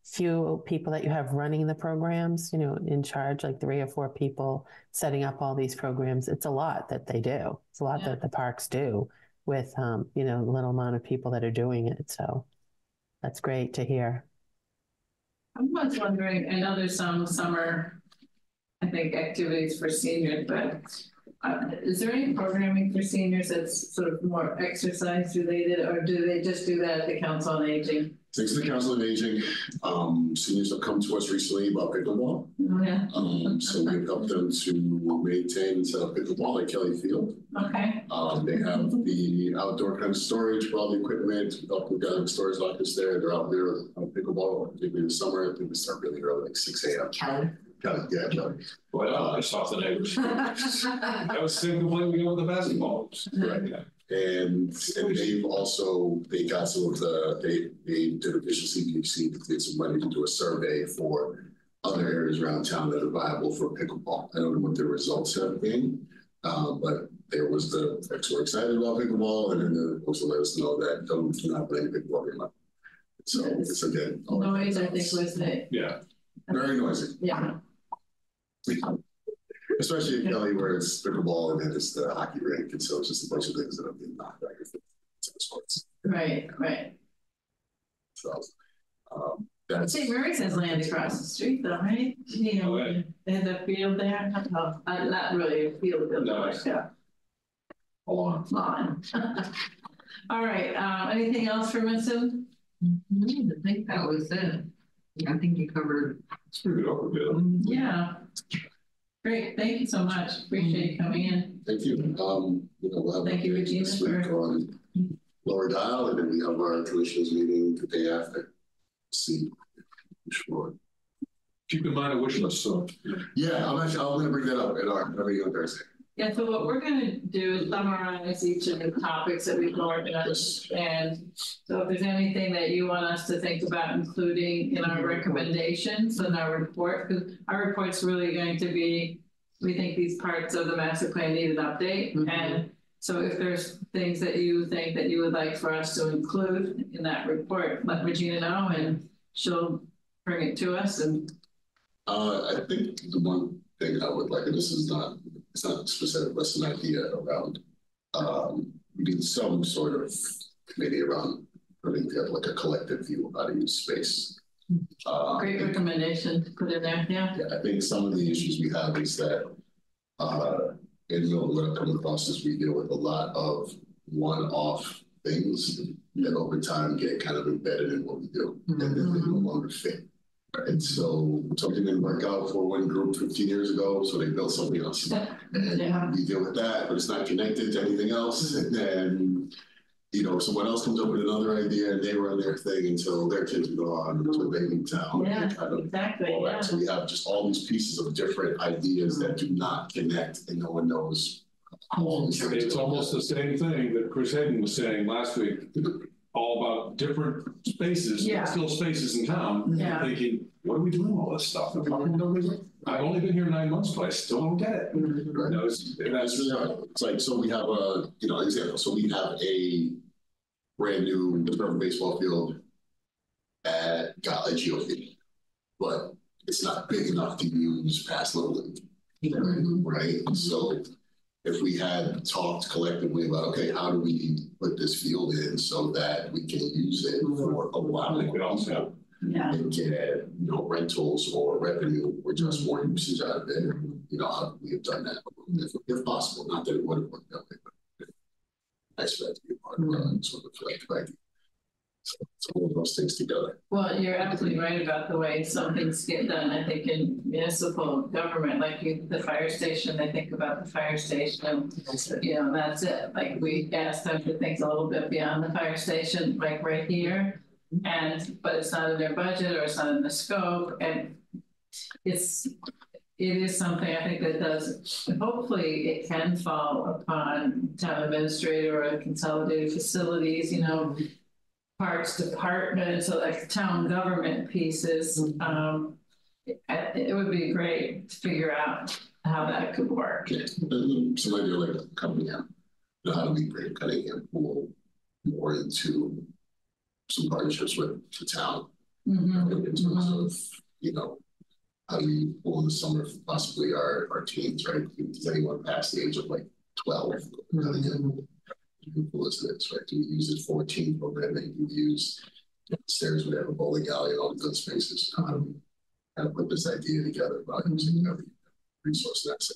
few people that you have running the programs, you know, in charge, like three or four people setting up all these programs. It's a lot that they do. It's a lot Yeah. that the parks do with, um, you know, little amount of people that are doing it. So that's great to hear. I was wondering, I know there's some summer, I think, activities for seniors, but uh, is there any programming for seniors that's sort of more exercise related, or do they just do that at the Council on Aging? Thanks to the Council on Aging, um, seniors have come to us recently about pickleball. Oh, Yeah, Um, so we've helped them to maintain and set up pickleball at Kelly Field. okay, Um, they have the outdoor kind of storage for all the equipment, we help them gather storage lockers there, they're out there on pickleball, particularly in the summer, I think we start really early, like six AM. Kelly. Kelly, yeah, Kelly. Well, I saw the neighbors. That was the same way we go with the basketball. Right. Yeah. And, and they've also, they got some of the, they, they did official CPC, they did some money to do a survey for other areas around town that are viable for pickleball. I don't know what the results have been, uh, but there was the, folks were excited about pickleball, and then the also let us know that don't do not play pickleball anymore. So it's again. all- noise, I think was the, Yeah. Very noisy, yeah, (laughs) especially in Kelly where it's pickleball and then it's the hockey rink, and so it's just a bunch of things that i've been knocked back. and forth. Sports, right, right. so. Um, I'd that's. say Murray's has land across the street though, right? You know, Oh, yeah. they have the field there, oh, uh, not really a field, but No. like a Along. lawn. (laughs) All right, um, anything else for Vincent? I think that was it. I think you covered. It's pretty good overview. Yeah. Great, thank you so much. Appreciate you coming in. Thank you. Um, you know, we'll have. Thank you, Regina, This week for- on Lower Gile and then we have our commissioners meeting the day after. See. Sure. Keep in mind a wish list, so. Yeah, I'm actually, I'm gonna bring that up at our, our meeting on Thursday. Yeah, so what we're gonna do is summarize each of the topics that we've organized. And so if there's anything that you want us to think about including in our recommendations and our report, because our report's really going to be, we think these parts of the master plan need an update. Mhm. And so if there's things that you think that you would like for us to include in that report, let Regina know and she'll bring it to us and Uh, I think the one thing I would like, and this is not, it's not specific, but it's an idea around, um, we need some sort of committee around putting together like a collective view of how to use space. Uh, great recommendation to put in there, yeah. Yeah, I think some of the issues we have is that, uh, in Milton, what I've come across is we deal with a lot of one-off things that over time get kind of embedded in what we do, and then they no longer fit. And so something didn't work out for one group fifteen years ago, so they built something else. (laughs) Yeah. And we deal with that, but it's not connected to anything else, mm-hmm. and then, you know, someone else comes up with another idea and they run their thing until their kids are gone, until they leave town. Yeah, and kind of exactly, all yeah. So we have just all these pieces of different ideas that do not connect and no one knows. all these. It's almost the same thing that Chris Hayden was saying last week, (laughs) all about different spaces, Yeah. but still spaces in town. Yeah. Thinking, what are we doing all this stuff? I've only been here nine months, but I still don't get it. Right. know, it's, That's really hard. It's like, so we have a, you know, example, so we have a brand new turf baseball field at Gala Geofield, but it's not big enough to use past Little League. Right, so if we had talked collectively about, okay, how do we put this field in so that we can use it for a while? we also, Yeah, and get, you know, rentals or revenue or just more usage out of it. You know, how we have done that, if, if possible, not that it would have worked way, but for that to be a part of that sort of collective idea. All of those things together. well, you're absolutely right about the way some things get done, I think in municipal government, like you, the fire station, they think about the fire station. You know, that's it, like we asked them for things a little bit beyond the fire station, like right here. Mm-hmm. And, but it's not in their budget or it's not in the scope and it's, it is something I think that does, hopefully it can fall upon town administrator or consolidated facilities, you know. Mm-hmm. Parks department, so like town government pieces, um. It, it would be great to figure out how that could work. And Some idea like Cunningham, you know, how do we bring Cunningham pool more into some partnerships with the town Mhm. in terms of, you know, how do we pull in the summer possibly our, our teams, right? Does anyone past the age of like twelve? Really good. Beautiful as this, right? Do we use it for a team programming? Do we use stairs, we have a bowling alley and all the good spaces? How do we kind of put this idea together about using every resource that's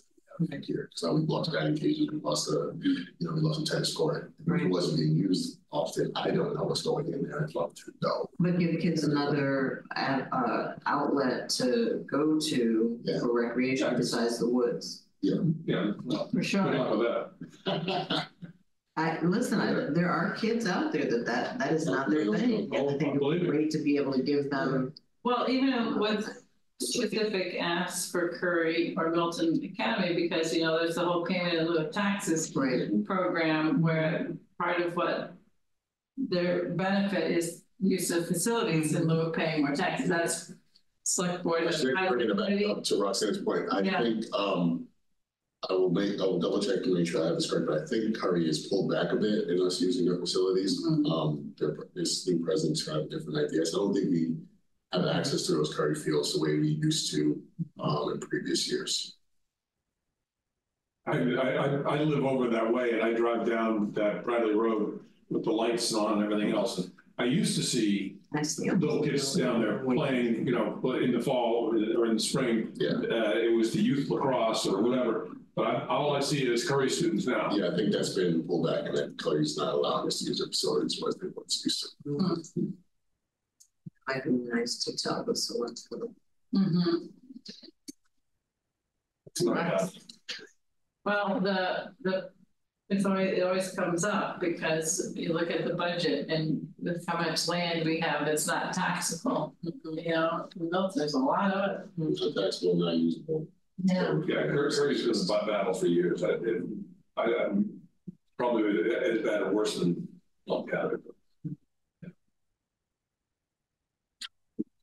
Thank you. So we lost batting cages, we lost a, you know, we lost a tennis court. It wasn't being used often. I don't know what's going in there. I'd love to know. But give kids another uh, uh, outlet to go to Yeah. for recreation besides the woods. Yeah, well, For good sure. (laughs) luck with that. I, listen, I, there are kids out there that that, that is not their thing. And I think it would be great to be able to give them, Well, even with specific asks for Curry or Milton Academy, because, you know, there's the whole payment in lieu of taxes right, program where part of what their benefit is use of facilities in lieu of paying more taxes. That's select board. I think bringing it back up to Roxanne's point, I Yeah. think, um. I will make, I will double check to make sure I have this correct, but I think Curry has pulled back a bit in us using their facilities. Mhm. Um, their, this new presidents have different ideas. I don't think we have access to those Curry fields the way we used to, um, in previous years. I, I, I- I live over that way and I drive down that Bradley Road with the lights on and everything else. And I used to see that's little kids down there playing, you know, but in the fall or in the spring. Yeah. Uh, it was the youth lacrosse or whatever, but I, all I see is Curry students now. Yeah, I think that's been pulled back and that Curry's not allowing us to use their facilities as they once used to. Might be nice to tell the select board. Mhm. It's not. Well, the, the, it's always, it always comes up because you look at the budget and with how much land we have that's not taxable. You know, Milton, there's a lot of it. So that's still not usable. Yeah. Yeah, Cur- Curry's been a butt battle for years. I, it, I, I'm probably as bad or worse than Plum County.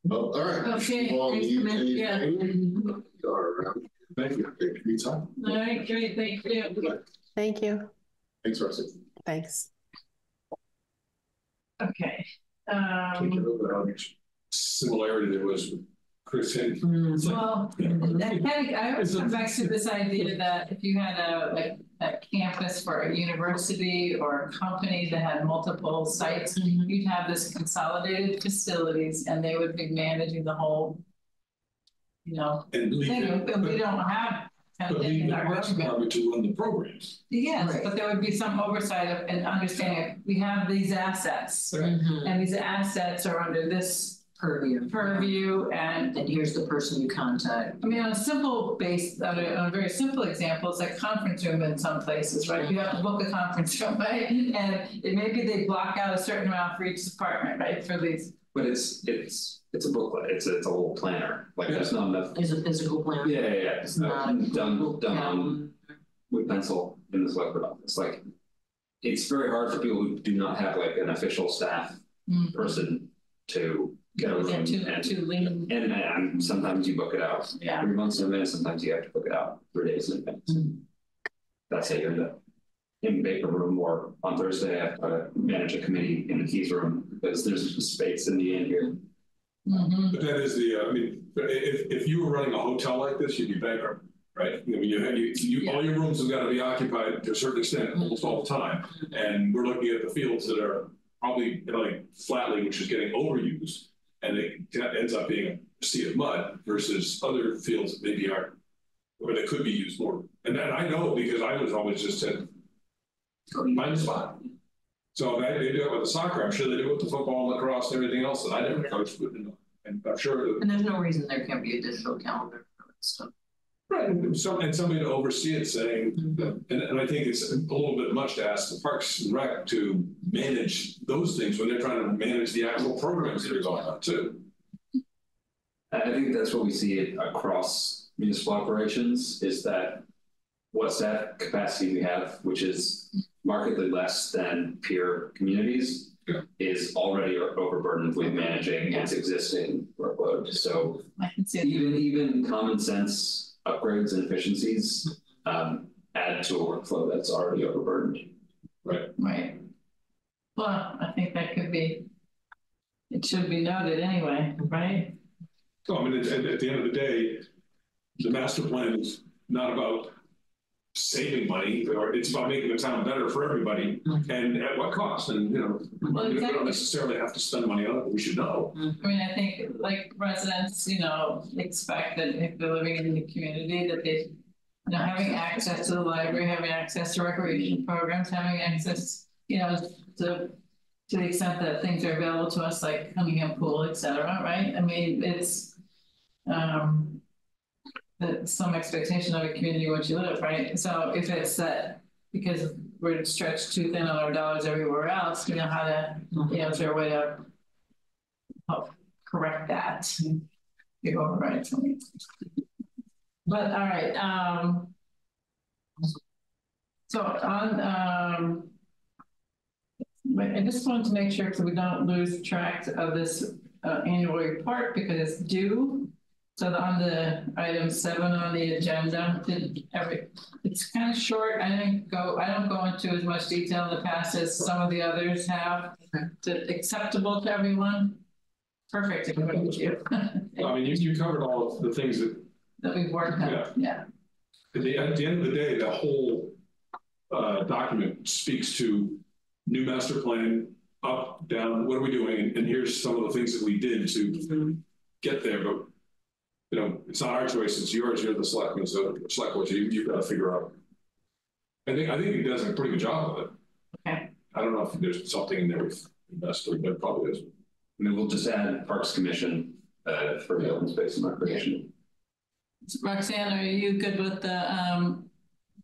Oh, all right. Okay, Well, thanks, you- Commissioner. Yeah. anything? You are around. Thank you. Thank you for your time. All right, great, thank you. Thank you. Thanks, Rusty. Thanks. Okay. Can't Um, get over how much similarity there was with Chris Henry. well, I think I always come back to this idea that if you had a, like, a campus for a university or a company that had multiple sites, you'd have this consolidated facilities and they would be managing the whole, you know, And leave thing, it, and we don't have. but leave in the our Parks to run the programs. Yes, Right. but there would be some oversight of and understanding, we have these assets. Mhm. And these assets are under this Purview. purview and And here's the person you contact. I mean, on a simple base, on a, on a very simple example, it's like conference room in some places, right? You have to book a conference room, (laughs) right? And it maybe they block out a certain amount for each department, right, for these. But it's, it's, it's a booklet, it's, a- it's a little planner, like there's not enough. Is a physical planner. Yeah, yeah, yeah, it's Not a done, Google done on with pencil in the select board office, like. It's very hard for people who do not have like an official staff Mm. person to get a room Yeah, and. to lean, And, and sometimes you book it out yeah, three months in advance, sometimes you have to book it out three days in advance. Mm. That's how you end up in Baker room or on Thursday, I have to manage a committee in the keys room because there's just space in the end here. mhm, But that is the, uh, I mean, i- if, if you were running a hotel like this, you'd be bankrupt, right? I mean, you had, you, you, all your rooms have got to be occupied to a certain extent almost all the time. And we're looking at the fields that are probably like Flatley, which is getting overused. And it ends up being a sea of mud versus other fields that maybe aren't, where they could be used more. And then I know because I was always just said, find a spot. So they, they do it with the soccer, I'm sure they do it with the football, lacrosse, and everything else that I never coached, but, and I'm sure And there's no reason there can't be a digital calendar for that stuff. Right, and some, and somebody to oversee it saying, and, and I think it's a little bit much to ask the Parks and Rec to manage those things when they're trying to manage the actual programs that are going on too. I I think that's what we see it across municipal operations is that what staff capacity we have, which is markedly less than peer communities, Yeah. is already overburdened with managing its existing workload. So I can see it, even even common sense upgrades and efficiencies um, add to a workflow that's already overburdened. right? Right. Well, I think that could be it should be noted anyway, right? So I mean, at, at the end of the day, the master plan is not about saving money, or it's about making the town better for everybody, and at what cost, and, you know, Well, we don't necessarily have to spend money on it, but we should know. I mean, I think like residents, you know, expect that if they're living in the community, that they, you know, having access to the library, having access to recreation programs, having access, you know, to, to the extent that things are available to us, like Cunningham Pool, et cetera, right? I mean, it's, um, that some expectation of a community once you live, right? So if it's that, because we're stretched too thin on our dollars everywhere else, we know how to, you know, is there a way to help correct that? You override me. But all right, um. So on, um. I just wanted to make sure so we don't lose track of this uh annual report because it's due. So on the item seven on the agenda, did every, it's kind of short. I didn't go, I don't go into as much detail in the past as some of the others have. Acceptable to everyone? Perfect, thank you. (laughs) I mean, you, you covered all of the things that, That we've worked on, yeah. at the, at the end of the day, the whole uh, document speaks to new master plan, up, down, what are we doing? And here's some of the things that we did to get there, but you know, it's not our choice, it's yours, you're the selectman, so select what you, you've got to figure out. I think, I think he does a pretty good job of it. Okay. I don't know if there's something in there with investor, but probably is. And then we'll just add Parks Commission, uh, for the open space and recreation. Roxanne, are you good with the, um,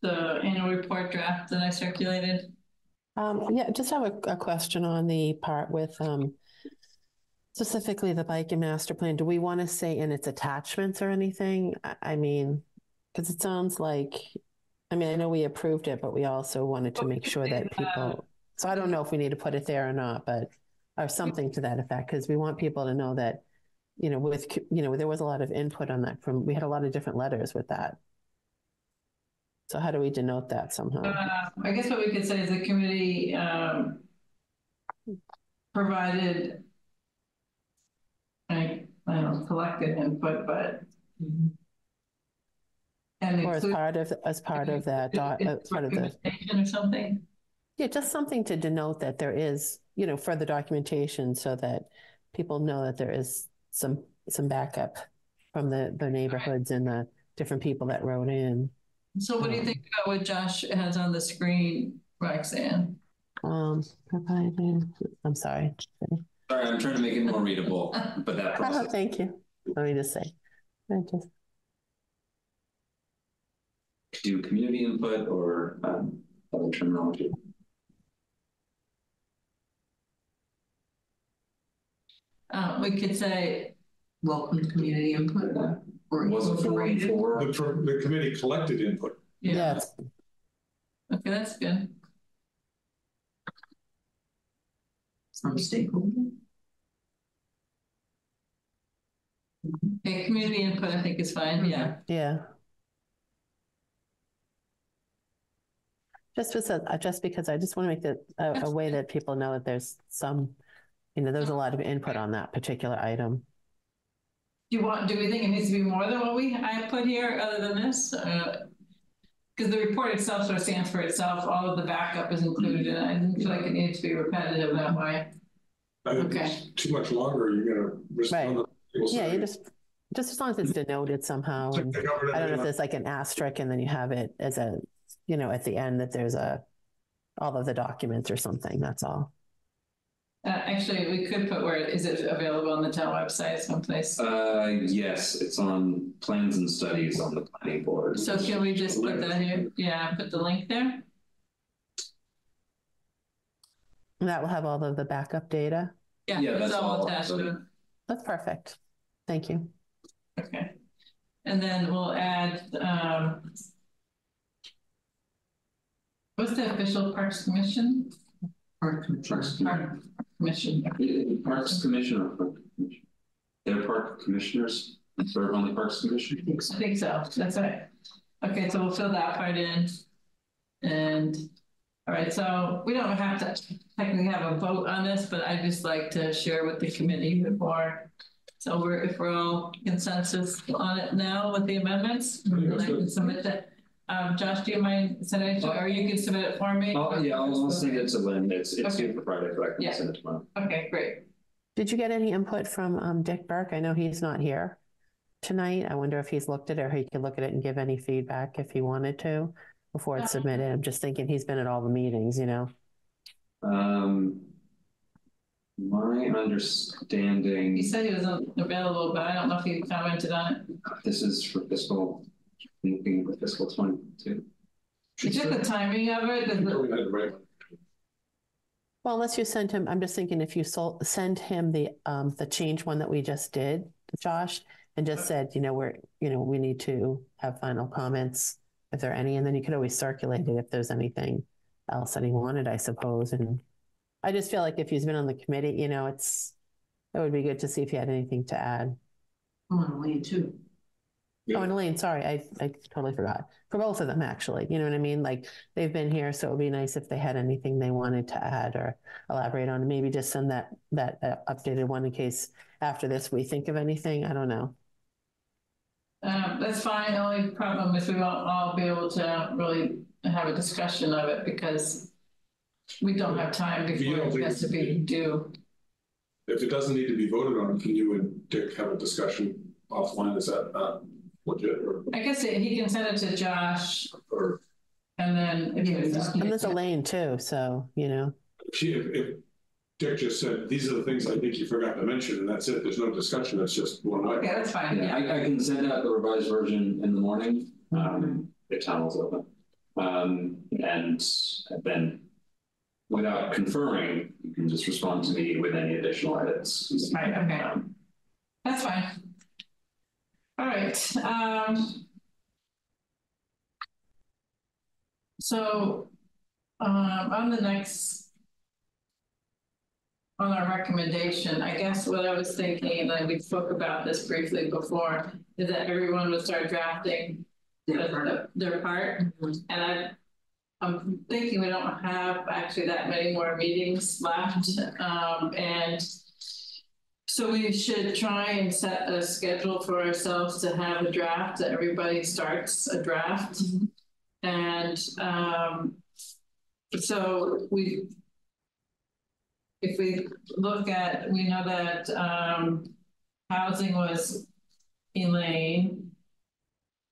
the annual report draft that I circulated? Um, yeah, just have a, a question on the part with, um, specifically the bike and master plan. Do we want to say in its attachments or anything? I, I mean, because it sounds like, I mean, I know we approved it, but we also wanted to make sure that people, so I don't know if we need to put it there or not, but, or something to that effect, because we want people to know that, you know, with, you know, there was a lot of input on that from, we had a lot of different letters with that. So how do we denote that somehow? Uh, I guess what we could say is the committee, um, provided I, know, collected input, but and Or as include- part of, as part of that, doc- uh, part of the, Documentation or something? yeah, just something to denote that there is, you know, further documentation so that people know that there is some, some backup from the, the neighborhoods and the different people that wrote in. So what do you think about what Josh has on the screen, Roxanne? Um, provided, I'm sorry. Sorry, I'm trying to make it more readable, but that (laughs) Oh, process. thank you. Let me just say. I just, do community input or um, other terminology. Uh, we could say, Welcome to community input or Was it four and incorporated. four? The, pro- the committee collected input. yeah, yeah, it's- okay, that's good. From stakeholder. Okay, community input, I think is fine, yeah. yeah. Just because, uh, just because I just want to make that a, a way that people know that there's some, you know, there's a lot of input on that particular item. Do you want, do we think it needs to be more than what we, I put here, other than this? Because the report itself sort of stands for itself, all of the backup is included, and I didn't feel like it needed to be repetitive that way. I think Okay. it's too much longer, you're gonna respond to people's. Yeah, you just, just as long as it's denoted somehow. Like and I don't know if everything. there's like an asterisk and then you have it as a, you know, at the end that there's a, all of the documents or something, that's all. Uh, actually, we could put where, is it available on the town website someplace? Uh, yes, it's on plans and studies on the planning board. So can we just put that here? Yeah, put the link there? And that will have all of the backup data. Yeah, Yeah, that's all all. attached to it. That's perfect. Thank you. Okay. And then we'll add, um. What's the official Parks Commission? Park Parks Park Commission. Parks Commission or Park Commission? They're park commissioners, serve on the Parks Commission. I think so, that's right. Okay, so we'll fill that part in. And All right, so we don't have to technically have a vote on this, but I'd just like to share with the committee before. So we're, if we're all consensus on it now with the amendments, then I can submit that. Um, Josh, do you mind sending it to, or you can submit it for me? Oh, yeah, I'll, I'll send it to Lynn. It's, it's Okay. due for Friday, but I Yeah. can send it tomorrow. Okay, great. Did you get any input from um, Dick Burke? I know he's not here tonight. I wonder if he's looked at it or he could look at it and give any feedback if he wanted to before it's Uh, submitted. I'm just thinking he's been at all the meetings, you know? Um, my understanding, He said he was available, but I don't know if he commented on it. this is for fiscal, looking for fiscal twenty-two. It's just the timing of it, We the- Well, unless you send him, I'm just thinking if you sol- send him the um the change one that we just did, Josh, and just said, you know, we're, you know, we need to have final comments if there are any, and then you could always circulate it if there's anything else that he wanted, I suppose. And I just feel like if he's been on the committee, you know, it's it would be good to see if he had anything to add. Oh, and Elaine too. Yeah. Oh, and Elaine, sorry, I I totally forgot. For both of them, actually. You know what I mean? Like they've been here, so it would be nice if they had anything they wanted to add or elaborate on. Maybe just send that that uh, updated one in case after this we think of anything. I don't know. Um, that's fine. The only problem is we won't all be able to really have a discussion of it because we don't have time If you before don't it has to be think- due. If it doesn't need to be voted on, can you and Dick have a discussion offline? Is that not legit or, I guess he can send it to Josh or and then if Yeah, it's, just- And there's Elaine too, so you know. if she, if, if Dick just said, these are the things I think you forgot to mention, and that's it, there's no discussion, it's just one okay, that's fine, Yeah, yeah. I, I can send out the revised version in the morning, um, if town is open. Um, and then without confirming, you can just respond to me with any additional edits. Right, okay. Um, That's fine. All right, um. So, um, on the next. On our recommendation, I guess what I was thinking, and then we spoke about this briefly before, is that everyone would start drafting. the- Their part, and I. I'm thinking we don't have actually that many more meetings left, um, and. So we should try and set a schedule for ourselves to have a draft, that everybody starts a draft. And um. So we. If we look at, we know that um housing was Elaine.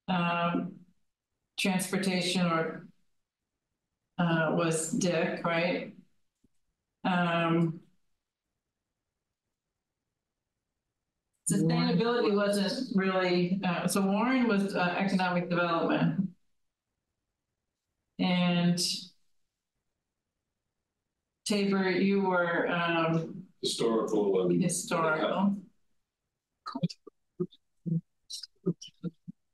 Um, transportation or. Uh, was Dick, right? Um. Sustainability wasn't really, uh, so Warren was, uh, economic development. And. Tabor, you were, um, Historical and. historical.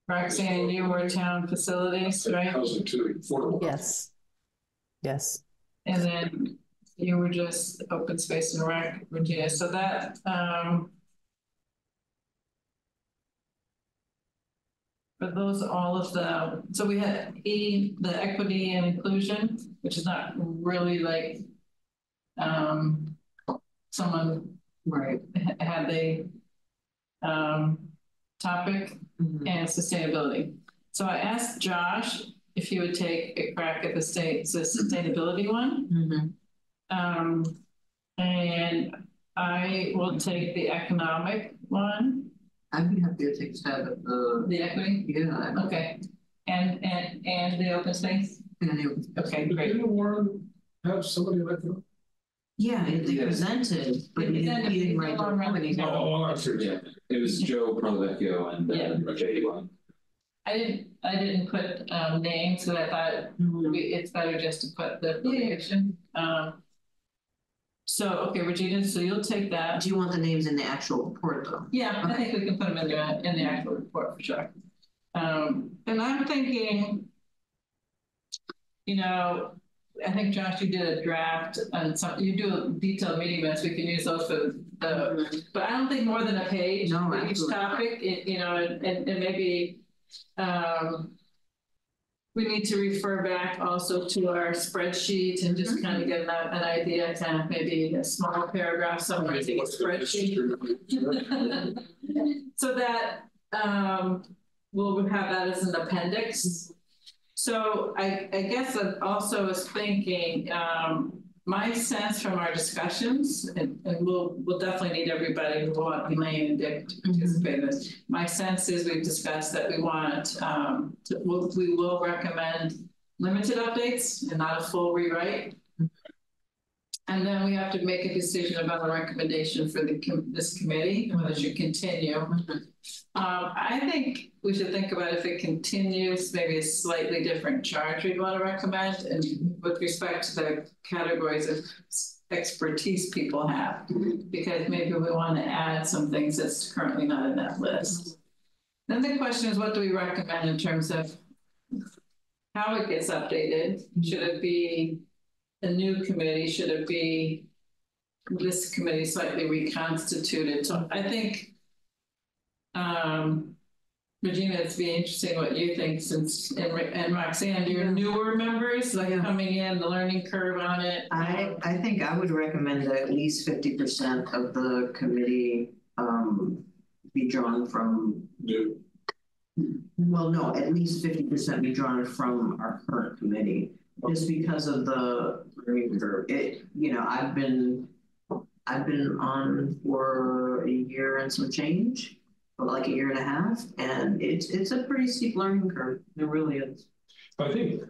Roxanne, you were town facilities, right? Housing too, affordable. Yes. Yes. And then you were just open space and rec, Regina, so that, um. But those, are all of the, so we had E, the equity and inclusion, which is not really like. Um, someone Right. had the. Um, topic Mhm. and sustainability. So I asked Josh if he would take a crack at the state, the sustainability one. Mhm. Um, and I will take the economic one, I'd be happy to take a stab at the, the equity, yeah, I- okay. And, and, and the open space, and then it- okay, great. Didn't Warren have somebody like that? Yeah, they Yes. presented, but you didn't, you didn't write the report anymore. Oh, I'm sure. Yeah, it was Joe Provecchio and Yeah. uh, Jay One. I didn't, I didn't put, um, names, so I thought Mhm. we- it's better just to put the affiliation, um. So, okay, Regina, so you'll take that. Do you want the names in the actual report though? Yeah, I think we can put them in the, in the actual report for sure. Um, and I'm thinking. You know, I think Josh, you did a draft and some, you do a detailed meeting minutes, we can use those for the, but I don't think more than a page. No, for Each topic, it, you know, and, and maybe, um. we need to refer back also to our spreadsheet and just kind of get an, an idea, kind of maybe a small paragraph somewhere in the spreadsheet. (laughs) So that, um, we'll have that as an appendix. So I, I guess I also was thinking, um, my sense from our discussions, and, and we'll, we'll definitely need everybody, we want Elaine and Dick to participate in this. My sense is we've discussed that we want, um, to, we'll, we will recommend limited updates and not a full rewrite. And then we have to make a decision about a recommendation for the, com- this committee, whether it should continue. Um, I think we should think about if it continues, maybe a slightly different charge we'd want to recommend, and with respect to the categories of expertise people have, because maybe we want to add some things that's currently not in that list. Then the question is, what do we recommend in terms of how it gets updated? Should it be a new committee? Should it be this committee slightly reconstituted? So I think um, Regina, it'd be interesting what you think since, and, Ro- and Roxanne, your newer members, like Yeah. coming in, the learning curve on it. I, I think I would recommend that at least fifty percent of the committee, um, be drawn from, New. well, no, at least fifty percent be drawn from our current committee. Just because of the learning curve, it, you know, I've been, I've been on for a year and some change, or like a year and a half, and it's, it's a pretty steep learning curve, it really is. I think,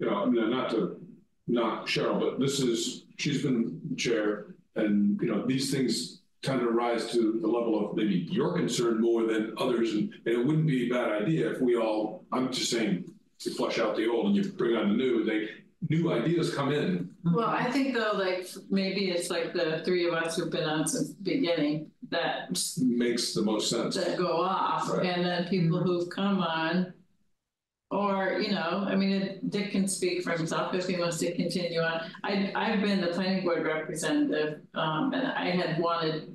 you know, I mean, not to knock Cheryl, but this is, she's been chair and, you know, these things tend to rise to the level of maybe your concern more than others. And, and it wouldn't be a bad idea if we all, I'm just saying, to flush out the old and you bring on the new, they, new ideas come in. Well, I think though, like, maybe it's like the three of us who've been on since the beginning that, Makes the most sense. that go off, Right. and then people who've come on. Or, you know, I mean, Dick can speak for himself if he wants to continue on. I, I've been the planning board representative, um, and I had wanted.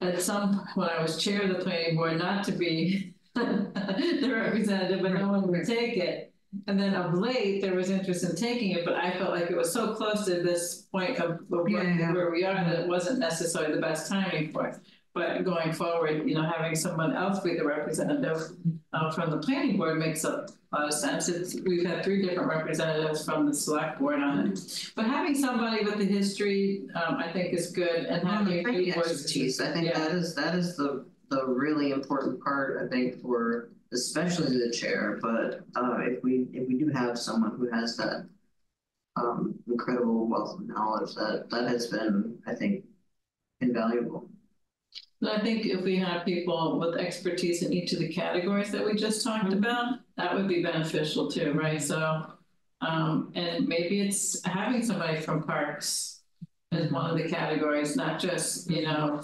At some, when I was chair of the planning board, not to be the representative, but no one would take it. And then of late, there was interest in taking it, but I felt like it was so close to this point of where, Yeah, yeah. where we are that it wasn't necessarily the best timing for it. But going forward, you know, having someone else be the representative uh, from the planning board makes a lot of sense. It's, we've had three different representatives from the select board on it. But having somebody with the history, um, I think is good and Well, the having. voices. expertise, I think Yeah. that is, that is the, the really important part, I think, for especially the chair, but uh, if we, if we do have someone who has that um, incredible wealth of knowledge, that, that has been, I think, invaluable. And I think if we have people with expertise in each of the categories that we just talked about, that would be beneficial too, right? So, um, and maybe it's having somebody from parks as one of the categories, not just, you know,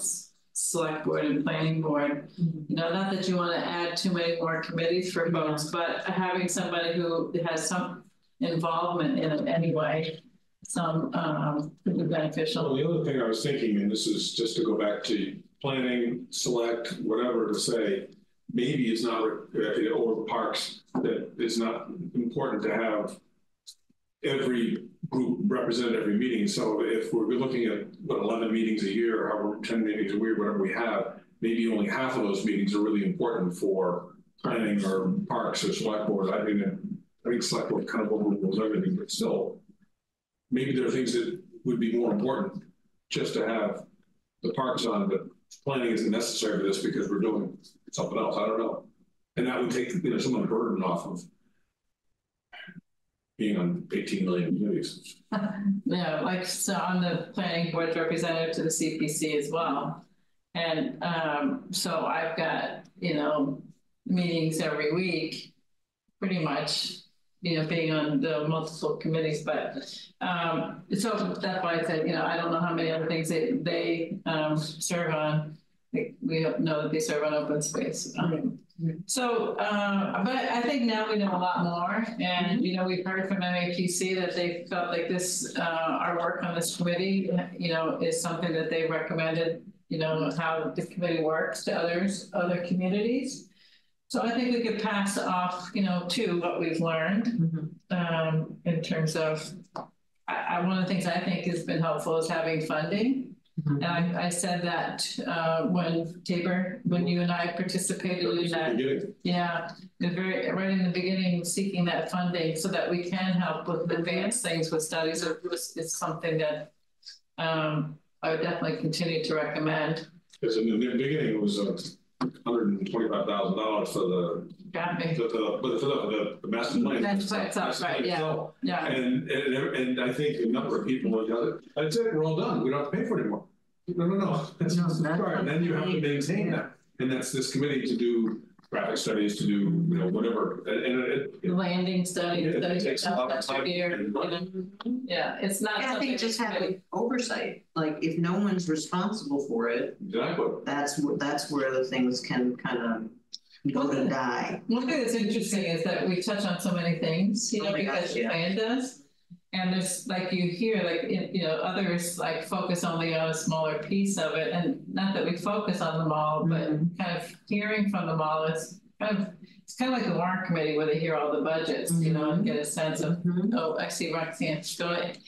select board and planning board. You know, not that you want to add too many more committees for folks, but having somebody who has some involvement in it anyway, some, um, would be Well, beneficial. the other thing I was thinking, and this is just to go back to planning, select, whatever to say, maybe it's not, or parks, that it's not important to have every group represented every meeting. So if we're looking at, what, eleven meetings a year, or however, ten meetings a week, whatever we have, maybe only half of those meetings are really important for planning or parks or select board. I mean, I think select board kind of overrules everything, but still, maybe there are things that would be more important just to have the parks on, but planning isn't necessary for this because we're doing something else. I don't know. And that would take, you know, some of the burden off of being on eighteen million communities. Yeah, (laughs) like, so I'm the planning board representative to the CPC as well. And, um, so I've got, you know, meetings every week, pretty much, you know, being on the multiple committees, but, um, so that's why I said, you know, I don't know how many other things they, they, um, serve on. We know that they serve on open space. Um, so, uh, but I think now we know a lot more, and, you know, we've heard from MAPC that they felt like this, uh, our work on this committee, you know, is something that they recommended, you know, how the committee works to others, other communities. So I think we could pass off, you know, to what we've learned, Mhm. um, in terms of. I, I, one of the things I think has been helpful is having funding. And I, I said that, uh, when Tabor, when you and I participated in that Beginning. Yeah, the very, right in the beginning, seeking that funding so that we can help with advanced things with studies is, is something that. Um, I would definitely continue to recommend. Because in the beginning, it was uh hundred and twenty-five thousand dollars for the, Got for the, for the, for the, the master plan. That's what it's up, Master right, plan yeah. itself. Yeah, And, and, and I think a number of people the other, that's it, we're all done, we don't have to pay for it anymore. No, no, no, that's No, not the that's and then you have to maintain that. And that's this committee to do graphic studies, to do, you know, whatever, and, and it. the landing study, it study, takes a lot of time here, and money. yeah, it's not Yeah, I think just that's really- having oversight, like if no one's responsible for it, Exactly. that's wh- that's where the things can kind of go to die. One thing that's interesting is that we touch on so many things, you oh know, Oh my because gosh, the yeah. plan does. And there's like you hear, like, you know, others like focus only on a smaller piece of it, and not that we focus on them all, but Mm-hmm. kind of hearing from them all it's kind of. It's kind of like the warrant committee where they hear all the budgets, you know, and get a sense of, Mhm. oh, I see Roxanne, go ahead.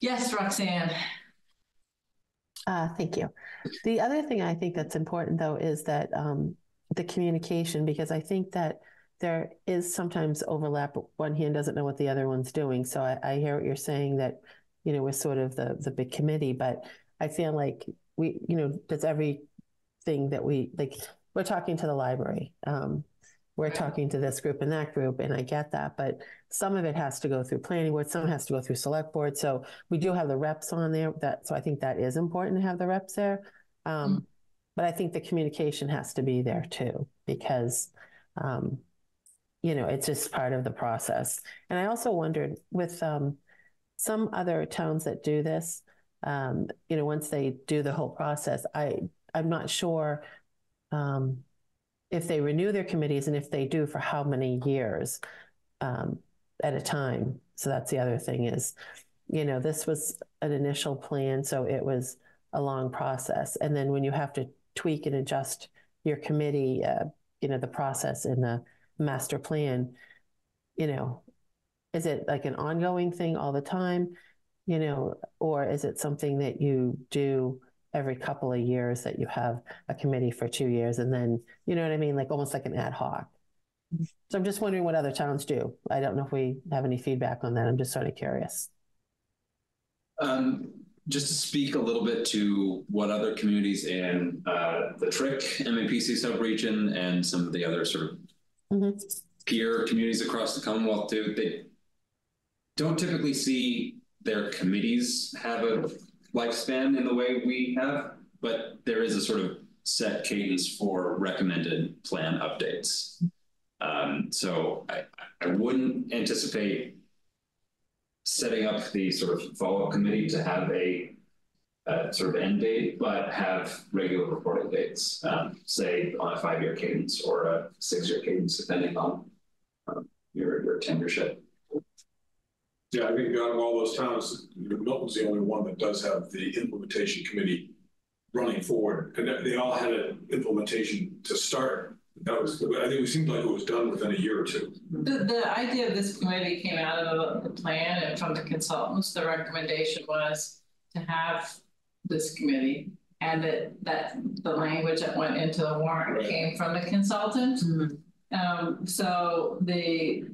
Yes, Roxanne, Uh, thank you. The other thing I think that's important though is that um, the communication, because I think that there is sometimes overlap. One hand doesn't know what the other one's doing. So I, I hear what you're saying that, you know, we're sort of the the big committee, but I feel like we, you know, does everything that we like. We're talking to the library. Um, we're talking to this group and that group, and I get that, but some of it has to go through planning board, some has to go through select board. So we do have the reps on there. That so I think that is important to have the reps there. Um, But I think the communication has to be there too, because um, you know it's just part of the process. And I also wondered with um, some other towns that do this, um, you know, once they do the whole process, I I'm not sure um, if they renew their committees and if they do for how many years um, at a time. So that's the other thing is, you know, this was an initial plan, so it was a long process, and then when you have to tweak and adjust your committee, uh, you know, the process in the master plan, you know, is it like an ongoing thing all the time, you know, or is it something that you do every couple of years that you have a committee for two years and then, you know what I mean, like almost like an ad hoc? So I'm just wondering what other towns do. I don't know if we have any feedback on that. I'm just sort of curious. Um, just to speak a little bit to what other communities in uh, the TRIC MAPC subregion and some of the other sort of Mhm. peer communities across the Commonwealth do, they don't typically see their committees have a lifespan in the way we have, but there is a sort of set cadence for recommended plan updates. Um, so I, I wouldn't anticipate setting up the sort of follow-up committee to have a uh, sort of end date, but have regular reporting dates, um, say on a five-year cadence or a six-year cadence, depending on um, your your tenureship. Yeah, I think out of all those towns, Milton's the only one that does have the implementation committee running forward, and they all had an implementation to start. That was, I think it seemed like it was done within a year or two. The, the idea of this committee came out of the, the plan and from the consultants, the recommendation was to have this committee. And that, that the language that went into the warrant came from the consultant. Mhm. Um, so the,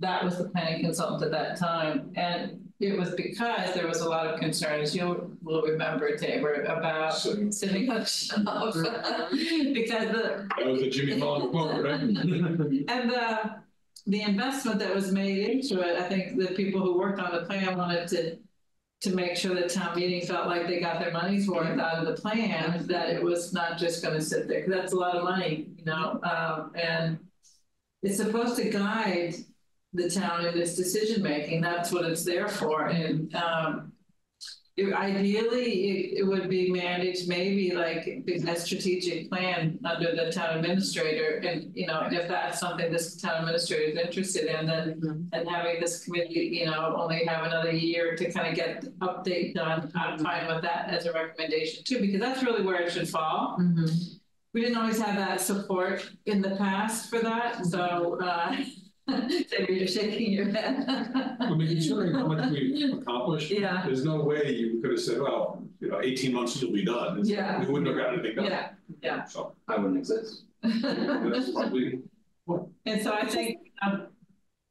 that was the planning consultant at that time, and it was because there was a lot of concerns. you will remember, Tabor, about So sitting on shelf. (laughs) Because the, that was the Jimmy Fallon quote, right? (laughs) and the, the investment that was made into it, I think the people who worked on the plan wanted to. To make sure that town meeting felt like they got their money's worth out of the plan, that it was not just gonna sit there, that's a lot of money, you know, um, and. It's supposed to guide the town in its decision making, that's what it's there for, and um. It- Ideally, it, it would be managed maybe like a strategic plan under the town administrator, and, you know, if that's something this town administrator is interested in, then. And having this committee, you know, only have another year to kind of get the update done, I'm fine with that as a recommendation too, because that's really where it should fall. Mhm. we didn't always have that support in the past for that, so, uh, (laughs) (laughs) David, you're shaking your head. I mean, considering how much we've accomplished, Yeah, there's no way you could have said, well, you know, eighteen months you'll be done. It's- Yeah. We wouldn't have got anything done. yeah, yeah. So I wouldn't exist. that's probably, And so I think, um,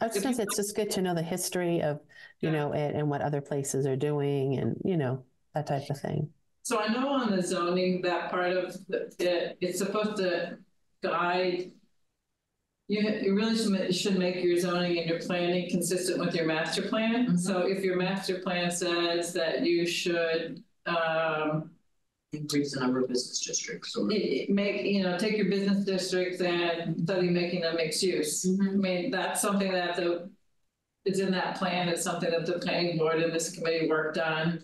I was just gonna say, it's just good to know the history of, you Yeah. know, it and what other places are doing and, you know, that type of thing. so I know on the zoning, that part of the- it, it's supposed to guide. You, you really should, should make your zoning and your planning consistent with your master plan. Mhm. So if your master plan says that you should, um, Increase the number of business districts or. make, you know, take your business districts and study making them mixed use. I mean, that's something that the, it's in that plan, it's something that the planning board and this committee worked on.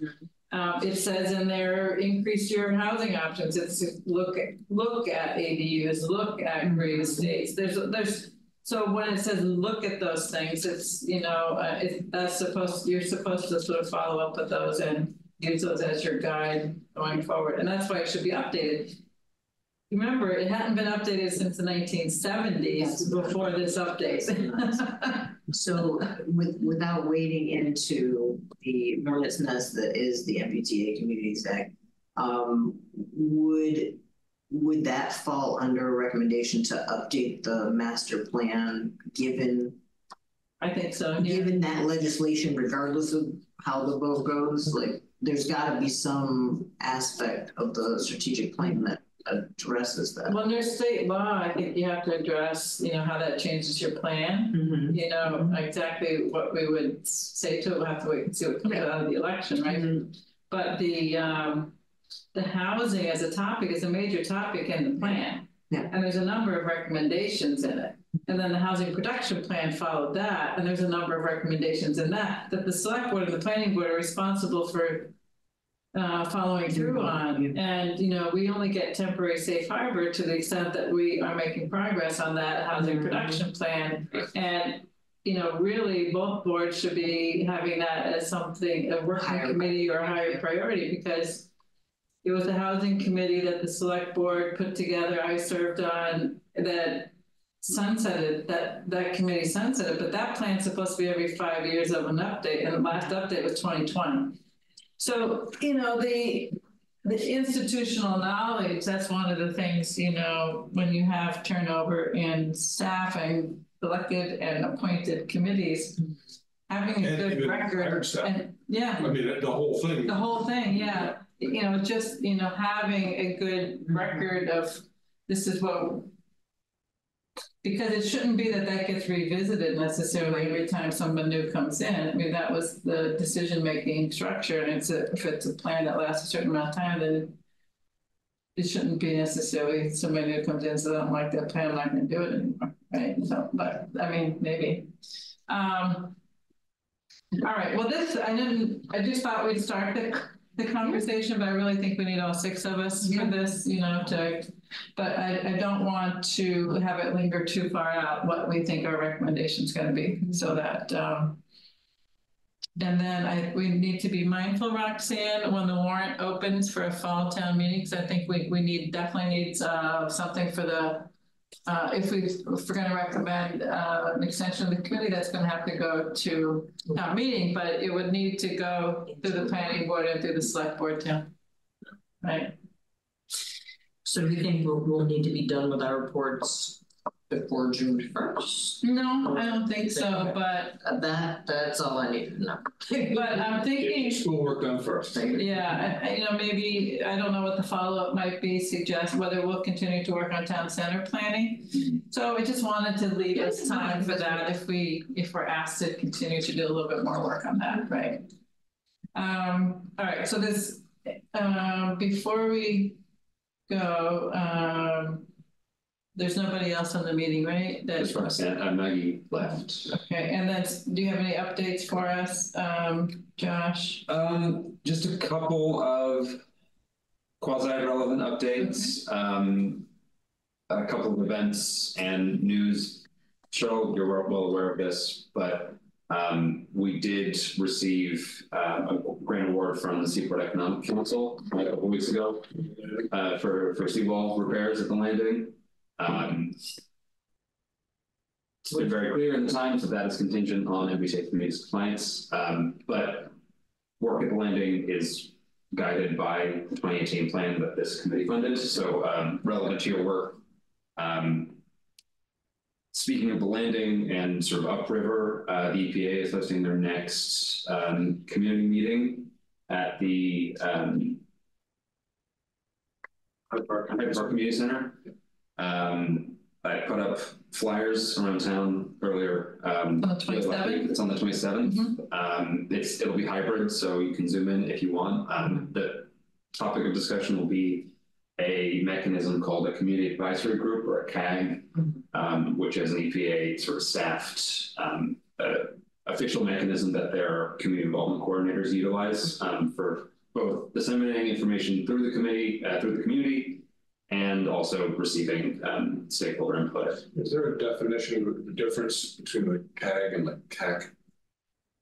Um, it says in there, increase your housing options, it's to look at, look at ADUs, look at great estates, there's, there's. So when it says look at those things, it's, you know, uh, it, that's supposed, you're supposed to sort of follow up with those and use those as your guide going forward, and that's why it should be updated. Remember, it hadn't been updated since the nineteen seventies before this update. (laughs) So with, without wading into the hornet's that is the MBTA Communities Act, um, would, would that fall under a recommendation to update the master plan, given, I think so, yeah. given that legislation regardless of how the vote goes? Like, there's gotta be some aspect of the strategic plan that addresses that. Well, there's state law, I think you have to address, you know, how that changes your plan. Mhm. You know, exactly what we would say to it, we'll have to wait and see what comes out of the election, right? Mhm. But the, um, the housing as a topic is a major topic in the plan. Yeah. And there's a number of recommendations in it. And then the housing production plan followed that, and there's a number of recommendations in that, that the select board and the planning board are responsible for uh, following through on. And, you know, we only get temporary safe harbor to the extent that we are making progress on that housing Mhm. production plan. And, you know, really, both boards should be having that as something, a working Higher committee or a higher priority, because it was the housing committee that the select board put together, I served on, that sunsetted, that, that committee sunsetted, but that plan's supposed to be every five years of an update, and the last update was twenty twenty. So, you know, the, the institutional knowledge, that's one of the things, you know, when you have turnover in staffing, elected and appointed committees, having a And good record, and, yeah. I mean, the whole thing. The whole thing, yeah, you know, just, you know, having a good record of, this is what. Because it shouldn't be that that gets revisited necessarily every time someone new comes in, I mean, that was the decision-making structure, and it's a, if it's a plan that lasts a certain amount of time, then. It shouldn't be necessarily somebody who comes in, so I don't like that plan, I'm not gonna do it anymore, right, so, but, I mean, maybe. Um. All right, well, this, I didn't, I just thought we'd start the, the conversation, but I really think we need all six of us for this, you know, to. But I, I don't want to have it linger too far out, what we think our recommendation is gonna be, so that, um. And then I, we need to be mindful, Roxanne, when the warrant opens for a fall town meeting, because I think we, we need, definitely needs, uh, something for the. Uh, if we, if we're gonna recommend, uh, an extension of the committee, that's gonna have to go to town meeting, but it would need to go through the planning board and through the select board too. Right, So do you think we'll, we'll need to be done with our reports before June first? no, I don't think so, but, That, that's all I need to know. (laughs) but I'm Get thinking. your schoolwork done first. Yeah, I, I, you know, maybe, I don't know what the follow-up might be, suggest whether we'll continue to work on town center planning. So I just wanted to leave us time for that if we, if we're asked to continue to do a little bit more work on that, right? Um, all right, so this, um, before we go, um, there's nobody else on the meeting, right? That's right. far as uh, Maggie left. okay, and that's, do you have any updates for us, um, Josh? Um, just a couple of quasi-relevant updates. Um, a couple of events and news. Cheryl, you're well- well aware of this, but Um, we did receive uh, a grant award from the Seaport Economic Council a couple weeks ago uh, for, for seawall repairs at the landing. Um, it's been very clear in the times that that is contingent on MBTA Communities compliance, um, but work at the landing is guided by the twenty eighteen plan that this committee funded, so um, relevant to your work. Speaking of the landing and sort of upriver, uh, the EPA is hosting their next um, community meeting at the um, Hyde Park Community Center. Um, I put up flyers around town earlier. Um, On the 27th? It's on the twenty seventh. Um, it's it'll be hybrid, so you can zoom in if you want. Um, the topic of discussion will be a mechanism called a community advisory group or a CAG, um, which is an EPA sort of staffed um, uh, official mechanism that their community involvement coordinators utilize um, for both disseminating information through the committee, uh, through the community, and also receiving um, stakeholder input. Is there a definition of the difference between the CAG and the CAC?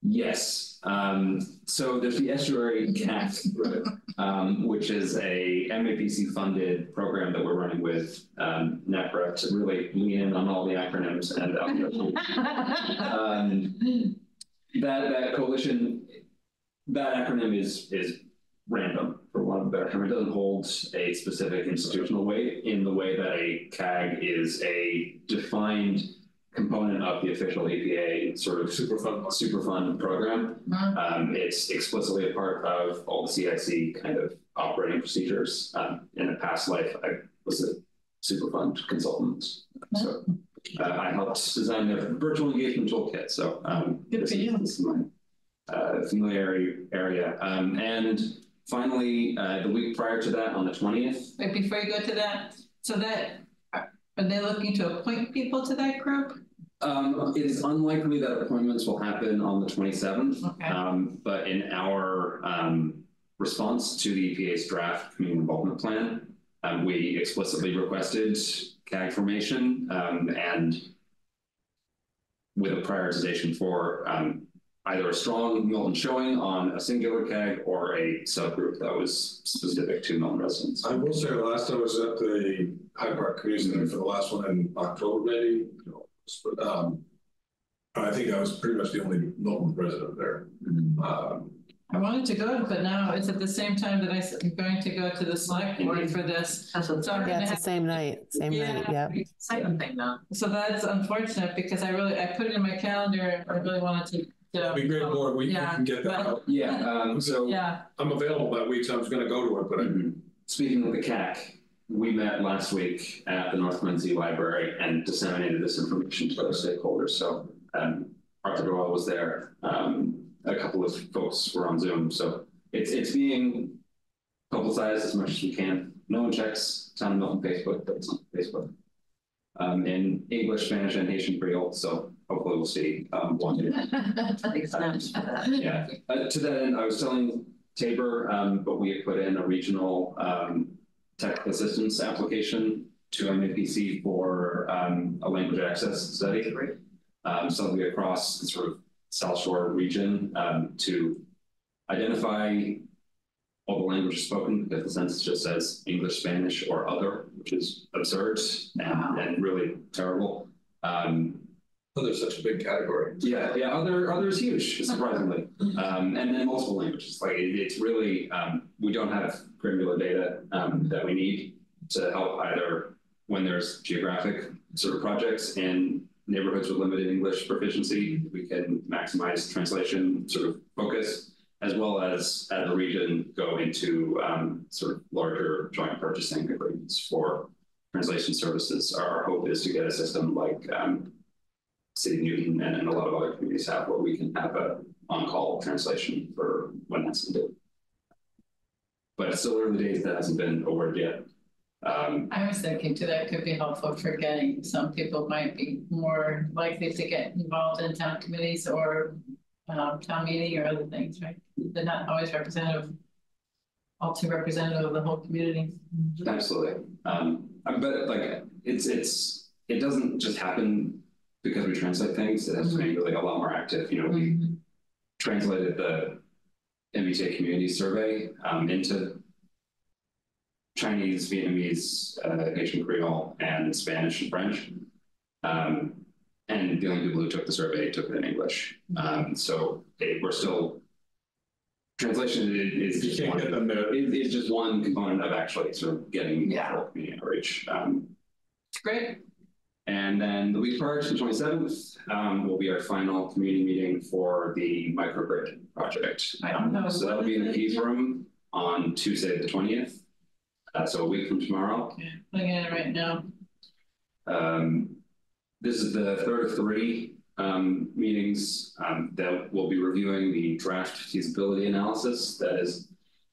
Yes. Um, so there's the estuary CAC, um, which is a MAPC funded program that we're running with um, NEPRA to really lean in on all the acronyms and um, that that coalition that acronym is is random for one of a better term. It doesn't hold a specific institutional weight in the way that a CAG is a defined component of the official EPA sort of Superfund. Superfund program. Mhm. Um, it's explicitly a part of all the CIC kind of operating procedures. Um, in a past life, I was a Superfund consultant. So uh, I helped design the virtual engagement toolkit. So um, Good this is- you. This is my uh, familiarity area. Um, and finally, uh, the week prior to that, on the twentieth, Wait, before you go to that, so that, are they looking to appoint people to that group? um, it is unlikely that appointments will happen on the twenty seventh. Okay. Um, but in our um, response to the EPA's draft community involvement plan, um, we explicitly requested CAG formation um, and with a prioritization for um, either a strong Milton showing on a singular CAG or a subgroup that was specific to Milton residents. I will say, the last time I was at the Hyde Park Community Center for the last one in October, maybe, you know, but, um, I think I was pretty much the only Milton resident there. Um, I wanted to go, but now it's at the same time that I am going to go to the select board for this. That's a So Yeah, it's the same night, same night, yeah. exciting thing now. so that's unfortunate because I really, I put it in my calendar. I really wanted to. To- Be great, board, we we Yeah, can get that but- out. Yeah, um, so (laughs) Yeah, I'm available that week, so I was gonna go to it, but I Mhm. Speaking of the CAC, we met last week at the North Quincy Library and disseminated this information to other stakeholders. So um, Arthur Doyle was there. Um, a couple of folks were on Zoom. So it's it's being publicized as much as we can. No one checks Town of Milton Facebook, but it's on Facebook. Um, in English, Spanish, and Haitian Creole. So hopefully we'll see um, one day. (laughs) Yeah, uh, to that end, I was telling Tabor, um, but we had put in a regional, um, technical assistance application to MAPC for, um, a language access study. Um, something across the sort of South Shore region, um, to identify all the languages spoken, because the census just says English, Spanish, or other, which is absurd and, and really terrible. Um, Oh, there's such a big category. yeah, yeah, other other is huge, surprisingly. Um, and then multiple languages. Like it, it's really um, we don't have granular data um, that we need to help either when there's geographic sort of projects in neighborhoods with limited English proficiency, we can maximize translation sort of focus, as well as as a region go into um, sort of larger joint purchasing agreements for translation services. Our, our hope is to get a system like um, City of Newton and, and a lot of other communities have where we can have a on-call translation for when that's needed. But it's still early days, that hasn't been a word yet. Um, I was thinking too, that could be helpful for getting, some people might be more likely to get involved in town committees or um, town meeting or other things, right? They're not always representative, all too representative of the whole community. absolutely. Um, but like, it's, it's, it doesn't just happen because we translate things, it has to be really a lot more active, you know, we translated the MBTA community survey um, into Chinese, Vietnamese, uh, Haitian Creole, and Spanish and French. Um, and the only people who took the survey took it in English. Um, so it, we're still translation is, is just one, get them is, is just one component of actually sort of getting Yeah. full community outreach. Um, Great. And then the week prior to the twenty seventh um, will be our final community meeting for the microgrid project. I don't know. So that'll be in the Keys room on Tuesday, the twentieth. Uh, so a week from tomorrow. Okay, looking at it right now. Um, this is the third of three um, meetings um, that will be reviewing the draft feasibility analysis that is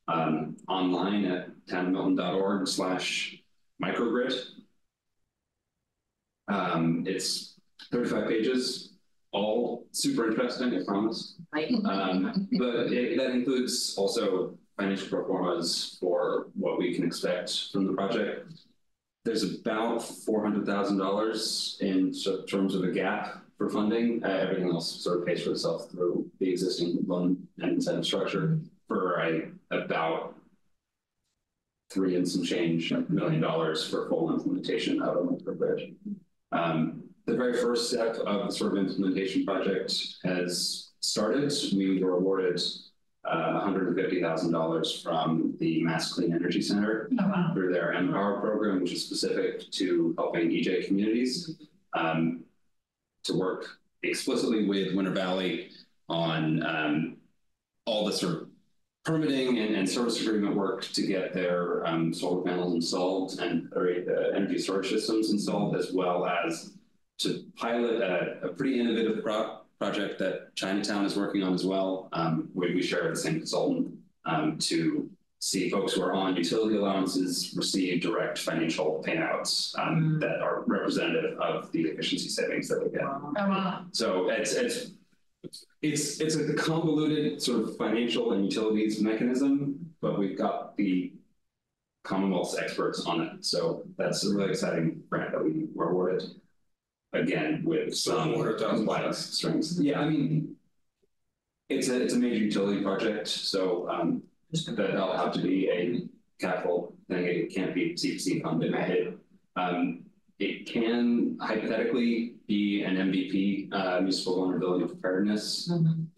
um, online at townmilton.org slash microgrid. Um, it's 35 pages, all super interesting, I promise. Um, but it, that includes also financial performance for what we can expect from the project. There's about four hundred thousand dollars in terms of a gap for funding. Uh, everything else sort of pays for itself through the existing loan and incentive structure for a about three and some change million dollars for full implementation out of the microgrid. Um, the very first step of the sort of implementation project has started. We were awarded uh, $150,000 from the Mass Clean Energy Center Oh, wow. through their Empower program, which is specific to helping EJ communities um, to work explicitly with Winter Valley on um, all the sort of permitting and, and service agreement work to get their um, solar panels installed and or, uh, energy storage systems installed, as well as to pilot a, a pretty innovative pro- project that Chinatown is working on as well. Um, we, we share the same consultant um, to see folks who are on utility allowances receive direct financial payouts um, that are representative of the efficiency savings that they get. Oh, wow. So it's it's it's it's a convoluted sort of financial and utilities mechanism, but we've got the Commonwealth's experts on it. So that's a really exciting grant that we were awarded. Again, with some $100,000. compliance strings. Yeah, I mean, it's a it's a major utility project, so um, that'll have to be a capital thing. It can't be CPC funded. Um, it can hypothetically be an MVP, uh, municipal vulnerability preparedness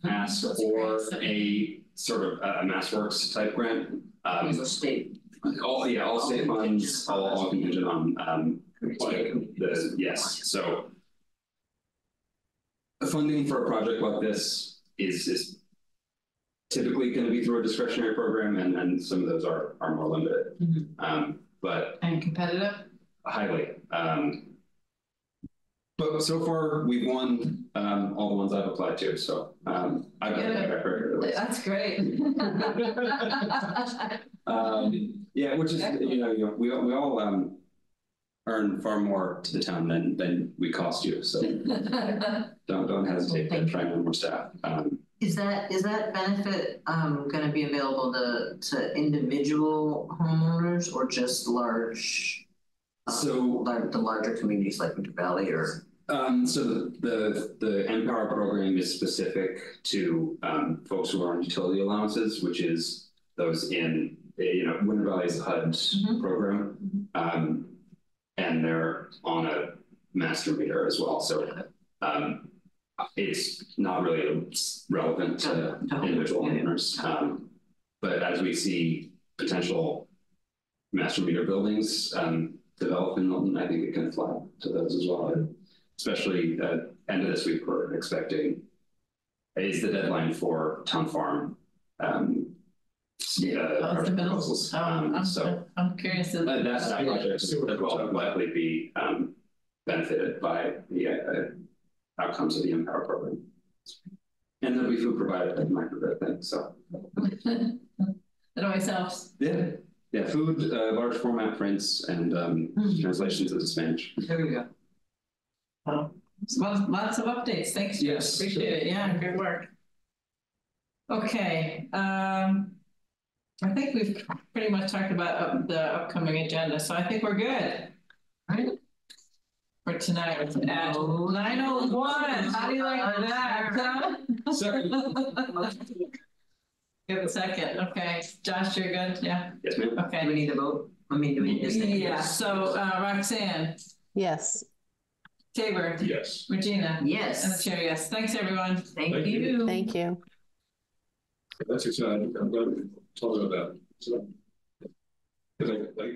ask or a sort of a Mass Works type grant. Um, state. all, yeah, all state funds, all, all contingent on, um, like the, yes, so. Funding for a project like this is, is typically gonna be through a discretionary program and, and some of those are, are more limited. Mhm. Um, but And competitive? highly, um. But so far, we've won, um, all the ones I've applied to, so, um, I've got a track record. That's great. (laughs) Um, yeah, which is, you know, you know, we, we all, um, earn far more to the town than, than we cost you, so (laughs) don't, don't hesitate to try and earn more staff. Um, Is that, is that benefit, um, gonna be available to, to individual homeowners or just large? So- lar- the larger communities like Winter Valley or? Um, so the, the, Empower program is specific to, um, folks who are on utility allowances, which is those in, eh, you know, Winter Valley is a HUD Mhm. program. Um, and they're on a master meter as well, so, um, it's not really relevant to To- to individual. Um, but as we see potential master meter buildings, um, develop in Milton, I think it can apply to those as well. Especially at end of this week, we're expecting is the deadline for town farm. Um, yeah, Oh, proposals. Oh, Um, I'm, so I'm curious. uh, that's that project well likely be um benefited by the uh outcomes of the Empower program. And there'll be food provided the microgrid thing, so. (laughs) It always helps. Yeah, yeah, food, uh, large format prints and um translations into Spanish. There we go. Well, lots, lots of updates. Thanks. Jeff. Yes. Appreciate it. Yeah, good work. Okay, um, I think we've pretty much talked about up- the upcoming agenda, so I think we're good. Right. for tonight at nine oh one. How do you like that? huh? (laughs) Second. Give a second, okay. Josh, you're good, yeah, Yes, ma'am. Do we okay. need a vote? I mean, do we just? Yeah, so uh, Roxanne, Yes. Tabor, Yes. Regina, Yes. and the Yes. chair, yes. Thanks, everyone. Thank Thank you. you. Thank you. That's exciting. I'm glad we talked about that. Cause I, like,